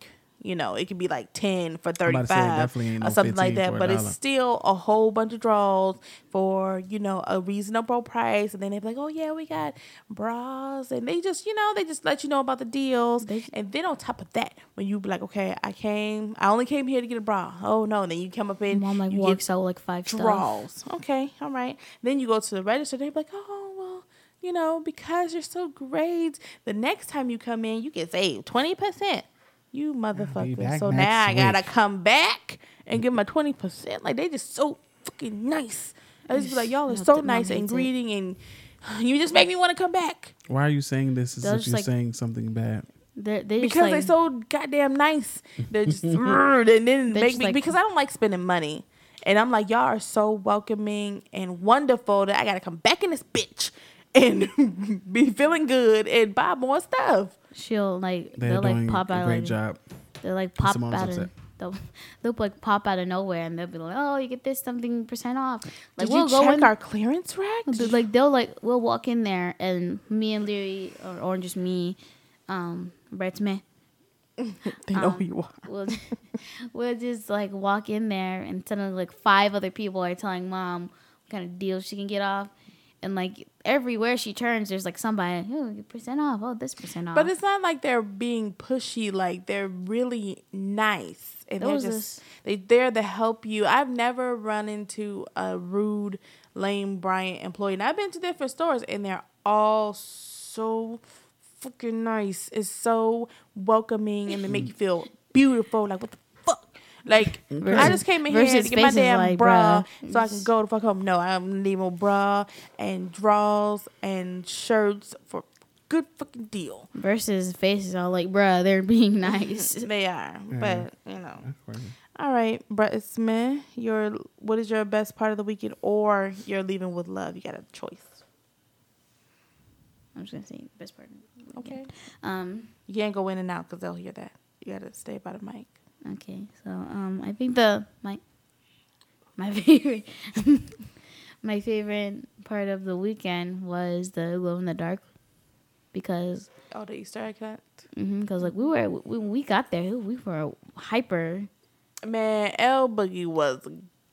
you know, it could be like 10 for
about to say,
35 or
no
something like that. But it's still a whole bunch of draws for, you know, a reasonable price. And then they're like, oh, yeah, we got bras. And they just, you know, they just let you know about the deals.
They-
and then on top of that, when you be like, okay, I came, I only came here to get a bra. Oh, no. And then you come up in,
Mom like
you get
walks out like five stuff.
draws. Okay, all right. Then you go to the register. They're like, oh well, you know, because you're so great, the next time you come in, you get saved twenty percent. You motherfucker. So
next
now I gotta come back and give my twenty percent. Like they just so fucking nice. I just be like, y'all are so nice and greeting, and you just make me want to come back
Why are you saying this as
They're
if you're
like-
saying something bad?
They're, they just
because
like,
they so goddamn nice. They're just and then
They're
make me
like-
because I don't like spending money. And I'm like, y'all are so welcoming and wonderful that I gotta come back in this bitch and be feeling good and buy more stuff.
she'll like
They're
they'll
doing
like pop
a
out
great
like
job.
they'll like pop out
upset.
of they'll they'll like pop out of nowhere and they'll be like oh you get this something percent off like
Did
we'll
you
go
check
in
our clearance rack?
But, like they'll like we'll walk in there and me and Leary or, or just me, um, Brett's me.
They know who you are.
We'll we'll just like walk in there and suddenly like five other people are telling mom what kind of deal she can get off. And like everywhere she turns, there's like somebody, oh, percent off, oh, this percent off.
But it's not like they're being pushy. Like they're really nice, and
There
they're just they there to help you. I've never run into a rude Lane Bryant employee, and I've been to different stores, and they're all so fucking nice. It's so welcoming, and they make you feel beautiful. Like what the fuck. Like I just came in here to get my damn
like,
bra
bruh.
so I can go to fuck home. No, I'm need more bra and drawers and shirts for good fucking deal.
versus faces all like, bruh, they're being nice.
They are, but you know.
Of course.
All right, Brett Smith, your what is your best part of the weekend, or you're leaving with love? You got a choice.
I'm just gonna say best part.
Okay.
Um,
You can't go in and out because they'll hear that. You got to stay by the mic.
Okay, so um, I think the my my favorite my favorite part of the weekend was the glow in the dark because
Oh, the Easter egg hunt.
because like we were when we got there we were hyper
Man, L Boogie was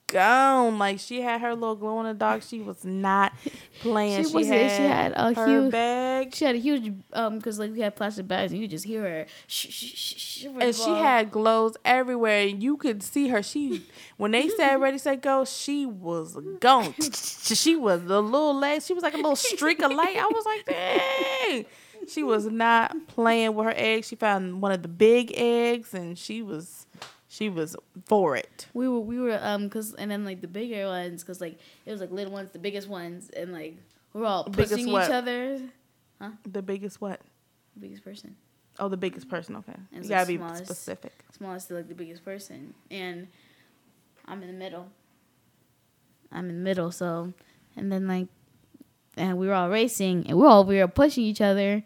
gone. Like she had her little glow in the dark. She was not playing.
She
She,
wasn't-
had,
she had a
her
huge-
bag.
she had a huge um because like we had plastic bags and you just hear her shh, shh, shh,
and she had glows everywhere. And you could see her. She when they said ready, set, go, she was gone. she was the little legs. She was like a little streak of light. I was like, dang. She was not playing with her eggs. She found one of the big eggs, and she was she was for it.
we were we were um because and then like the bigger ones because like it was like little ones the biggest ones and like we're all
Biggest
pushing
what?
each other Huh?
The biggest what?
The biggest person
Oh, the biggest person. Okay,
was
you
the
gotta be
smallest.
specific.
smallest to like the biggest person and i'm in the middle i'm in the middle so and then like and we were all racing and we were all we were pushing each other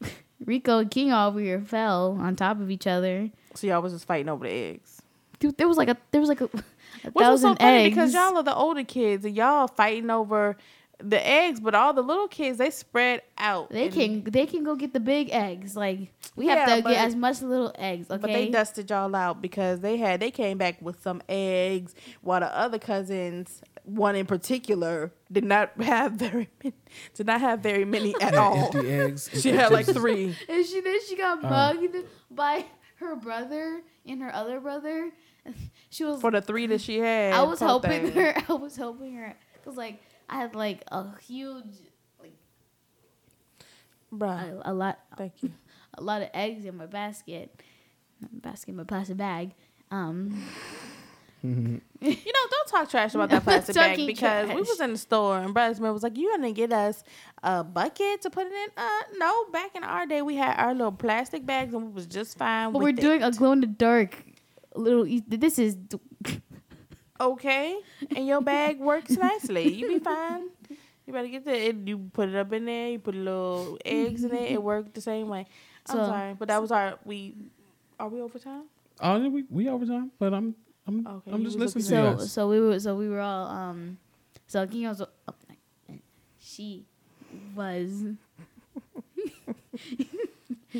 Rico and King all over here fell on top of each other.
So y'all was just fighting over the eggs.
Dude, there was like a there was like a, a
Which was so
thousand
funny
eggs.
because y'all are the older kids and y'all fighting over the eggs, but all the little kids they spread out.
they can they can go get the big eggs. Like we have
Yeah,
to
but-
get as much little eggs. Okay.
But they dusted y'all out because they had they came back with some eggs, while the other cousins, one in particular, did not have very many, did not have very many at
Had
all.
empty eggs.
She had like three.
And she then she got
Oh.
mugged by her brother and her other brother. She was
For the three that she had,
I was helping
thing.
her. I was helping her because like I had like a huge like
Bruh,
a, a lot
thank you.
a lot of eggs in my basket. Basket, my plastic bag. Um,
You know, don't talk trash about that plastic bag
Talking
because we was in the store and Brother Smith was like, "You gonna get us a bucket to put it in?" Uh, no. Back in our day, we had our little plastic bags and we was just fine.
but
with
we're doing a glow in the dark little. e- This is
okay, and your bag works nicely. You be fine. You better get the. You put it up in there. You put a little eggs in it. It worked the same way. I'm
So-
sorry, but that was our. We are we over time?
Oh, yeah, we we overtime, but I'm I'm
Okay,
I'm just
was
listening to
so
you guys.
so we were so we were all um so King was oh, she was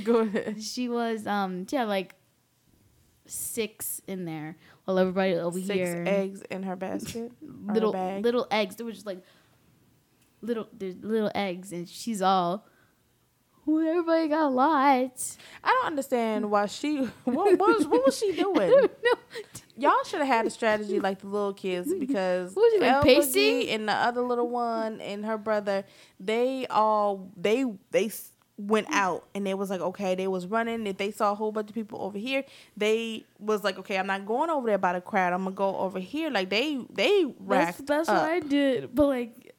Go ahead.
she was um she had like six in there while everybody over
Six
here
eggs in her basket. or her
little
bag.
little eggs they were just like little there's little eggs and she's all well, everybody got a lot
I don't understand why she. What, what was what was she doing?
no
Y'all should have had a strategy like the little kids because
was it, like?
Boogie and the other little one and her brother, they all they they went out and they was like okay they was running. If they saw a whole bunch of people over here they was like okay I'm not going over there by the crowd. I'm gonna go over here. Like they they
that's,
racked
that's
up.
what I did. But like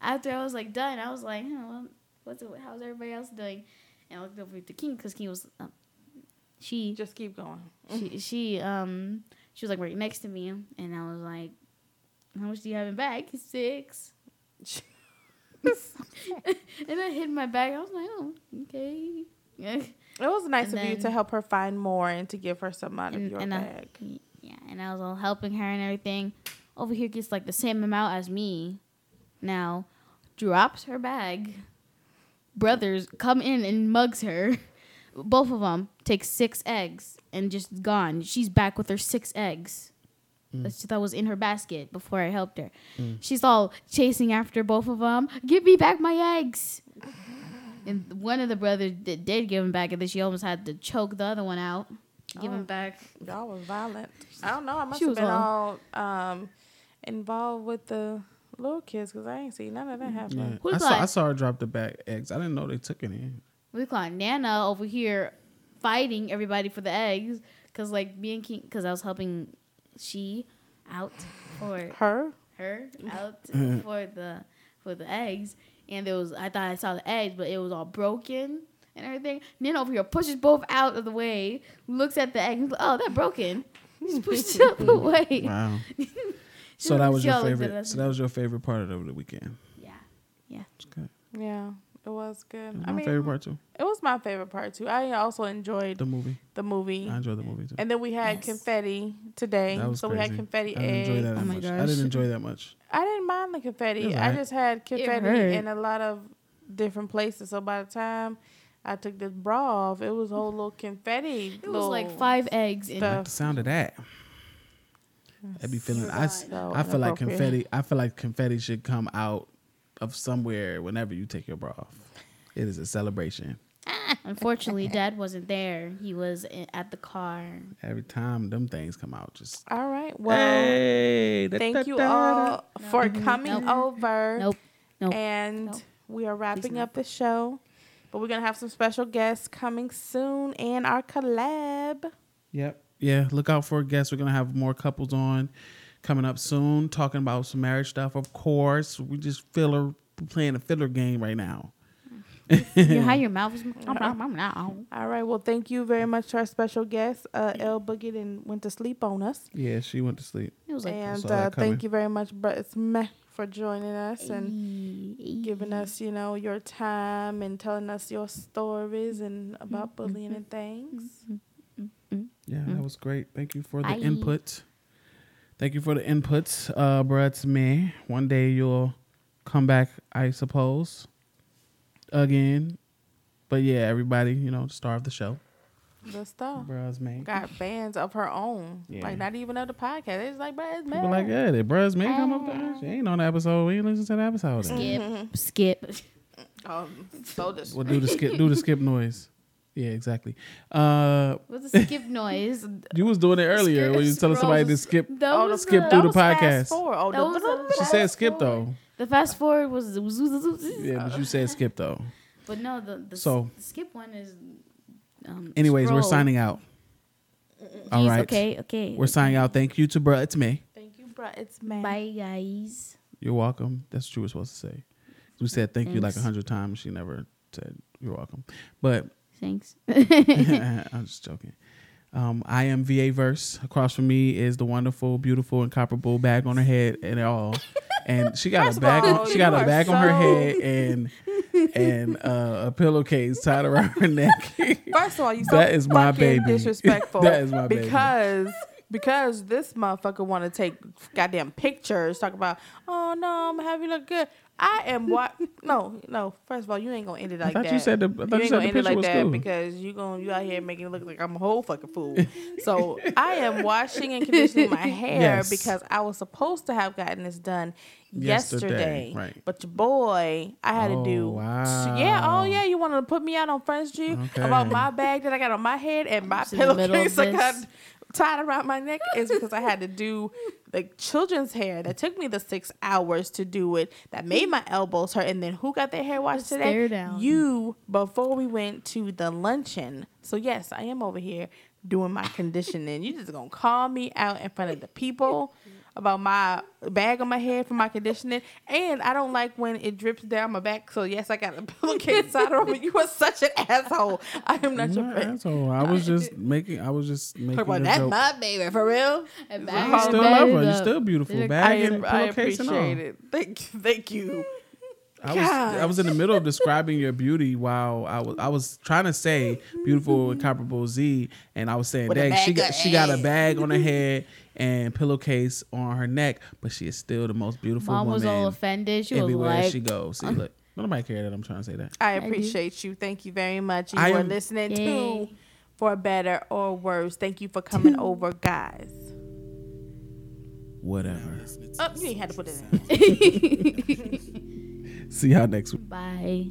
after I was like done I was like huh, what's it, how's everybody else doing? And I looked over at the king because king was um, she
just keep going.
she she um she was like right next to me and I was like how much do you have in bag? Six. And I hid my bag. I was like oh okay.
It was nice
And
of you to help her find more and to give her some out of your
and
bag.
I, yeah and I was all helping her and everything. Over here gets like the same amount as me. Now drops her bag. Brothers come in and mugs her both of them take six eggs and just gone she's back with her six eggs mm. that she thought was in her basket before I helped her. Mm. She's all chasing after both of them. Give me back my eggs. And one of the brothers did, did give him back, and then she almost had to choke the other one out. Give
Oh.
him back.
Y'all was violent. I don't know. I must
She
have
was
been all um, involved with the little kids because I ain't seen none of that mm. happen.
Yeah.
Who's
I saw I saw her drop the back eggs. I didn't know they took any.
We call Nana over here fighting everybody for the eggs, cause like me and King, cause I was helping she out for
Her?
her out for the for the eggs, and there was I thought I saw the eggs, but it was all broken and everything. Nana over here pushes both out of the way, looks at the eggs, oh that broken, just pushed it out the way.
Wow. so that was your
Y'all looked at
favorite. So that was your favorite part of the weekend.
Yeah, yeah.
It's good.
Yeah, it was good.
It was
I
my
mean,
favorite part too.
it was my favorite part too. I also enjoyed
The movie.
the movie.
I enjoyed the movie too.
And then we had
Yes.
confetti today.
That was
so
crazy.
we had confetti
I didn't enjoy
eggs.
that, that
Oh my
much. I didn't enjoy that much.
I didn't mind the confetti.
was
I just had confetti
hurt.
in a lot of different places. So by the time I took this bra off, it was a whole little confetti.
It was like five eggs in
I
stuff.
like the sound of that. I'd be feeling. I, s-
So
I feel like confetti. I feel like confetti should come out of somewhere whenever you take your bra off. It is a celebration.
Unfortunately, Dad wasn't there. He was i- at the car.
Every time them things come out, just
All right. Well,
hey.
thank
da-
you
da-
all for
Mhm.
coming
Nope.
over.
Nope. Nope.
And
Nope.
we are wrapping up the show. But we're going to have some special guests coming soon and our collab.
Yep. Yeah. Look out for guests. We're gonna have more couples on coming up soon, talking about some marriage stuff. Of course, we just filler playing a filler game right now.
you how your mouth is. now.
All right. Well, thank you very much to our special guest. Uh, El Boogie and went to sleep on us.
Yeah, she went to sleep.
It was like
and uh, thank you very much, Brett Smith, for for joining us and giving us, you know, your time and telling us your stories and about bullying and things.
Yeah, that was great. Thank you for the
Bye.
input. Thank you for the inputs, uh, bruh. It's me. One day you'll come back, I suppose, again. But yeah, everybody, you know, star of the show,
The stuff.
bruh. It's me.
Got fans of her own.
Yeah.
Like not even of the podcast. It's like, bruh, it's
People
mad.
like, yeah, did bruh's me come up there? She ain't on the episode. We ain't listen to the episode.
Skip, skip.
Um, so this.
Well, do the skip, do the skip noise. Yeah, exactly. Uh,
What's the skip noise?
you was doing it earlier when you was telling somebody to skip.
That
Oh, the
skip
the,
through
that
the
was
podcast.
forward. Oh,
That was a
She said skip though.
The fast forward was,
Yeah, but you said skip though.
but no, the the,
So-
the skip one is. Um,
Anyways, we're
scroll.
signing out. All
Jeez,
right.
Okay. Okay.
We're signing out. Thank you to bruh. It's me.
Thank you, bruh. It's mad.
Bye, guys.
You're welcome. That's what you were supposed to say. We said thank you like a
Thanks.
hundred times. She never said you're welcome. But
Thanks.
I'm just joking. Um, I am VA Verse. Across from me is the wonderful, beautiful, incomparable bag on her head and all. And she got
First
a bag.
all,
on, she got a
are
bag on her head and and uh, a pillowcase tied around her neck.
First of all, you so
That is my
fucking
baby.
disrespectful.
That is my baby.
because because this motherfucker want to take goddamn pictures, talk about oh no, I'm gonna have you look good. I am what? No, no. First of all, you ain't gonna end it like
thought
that.
you said the- I thought you
ain't
said
gonna
the
end it like that
cool.
because you gonna you out here making it look like I'm a whole fucking fool. so I am washing and conditioning my hair
Yes.
because I was supposed to have gotten this done
Yesterday,
yesterday.
right.
But your boy, I had
Oh,
to do.
Oh, oh, wow.
Yeah. Oh yeah. You wanted to put me out on Front Street
Okay.
about my bag that I got on my head and my
Just in the middle of
pillowcase I got
this.
Tied around my neck is because I had to do the children's hair. That took me the six hours to do it. That made my elbows hurt. And then who got their hair washed today?
Stare down.
You before we went to the luncheon. So yes, I am over here doing my conditioning. You just gonna call me out in front of the people about my bag on my head for my conditioning. And I don't like when it drips down my back. So yes, I got a pillowcase side over. You are such an asshole. I am not your
No,
friend.
asshole. I was just making. I was just making
Talk about that's
joke.
my baby for real.
And
You
bag
still love her. You're still beautiful.
They're-
Bag
I,
and
I
pillowcase and all.
appreciate it. Thank you. Thank you.
I was I was in the middle of describing your beauty while I was I was trying to say beautiful incomparable Z and I was saying
With
dang she got
of
she got a bag on her head and pillowcase on her neck but she is still the most beautiful
Mom was all offended. She was
everywhere
like,
she goes. See uh- look nobody care that I'm trying to say that.
I
do.
appreciate you. Thank you very much. You
I
are
am-
listening to For Better or Worse. Thank you for coming over, guys.
Whatever.
Oh, you ain't had to put it in.
See y'all next week.
bye.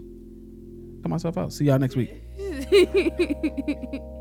Cut myself out. See y'all next week.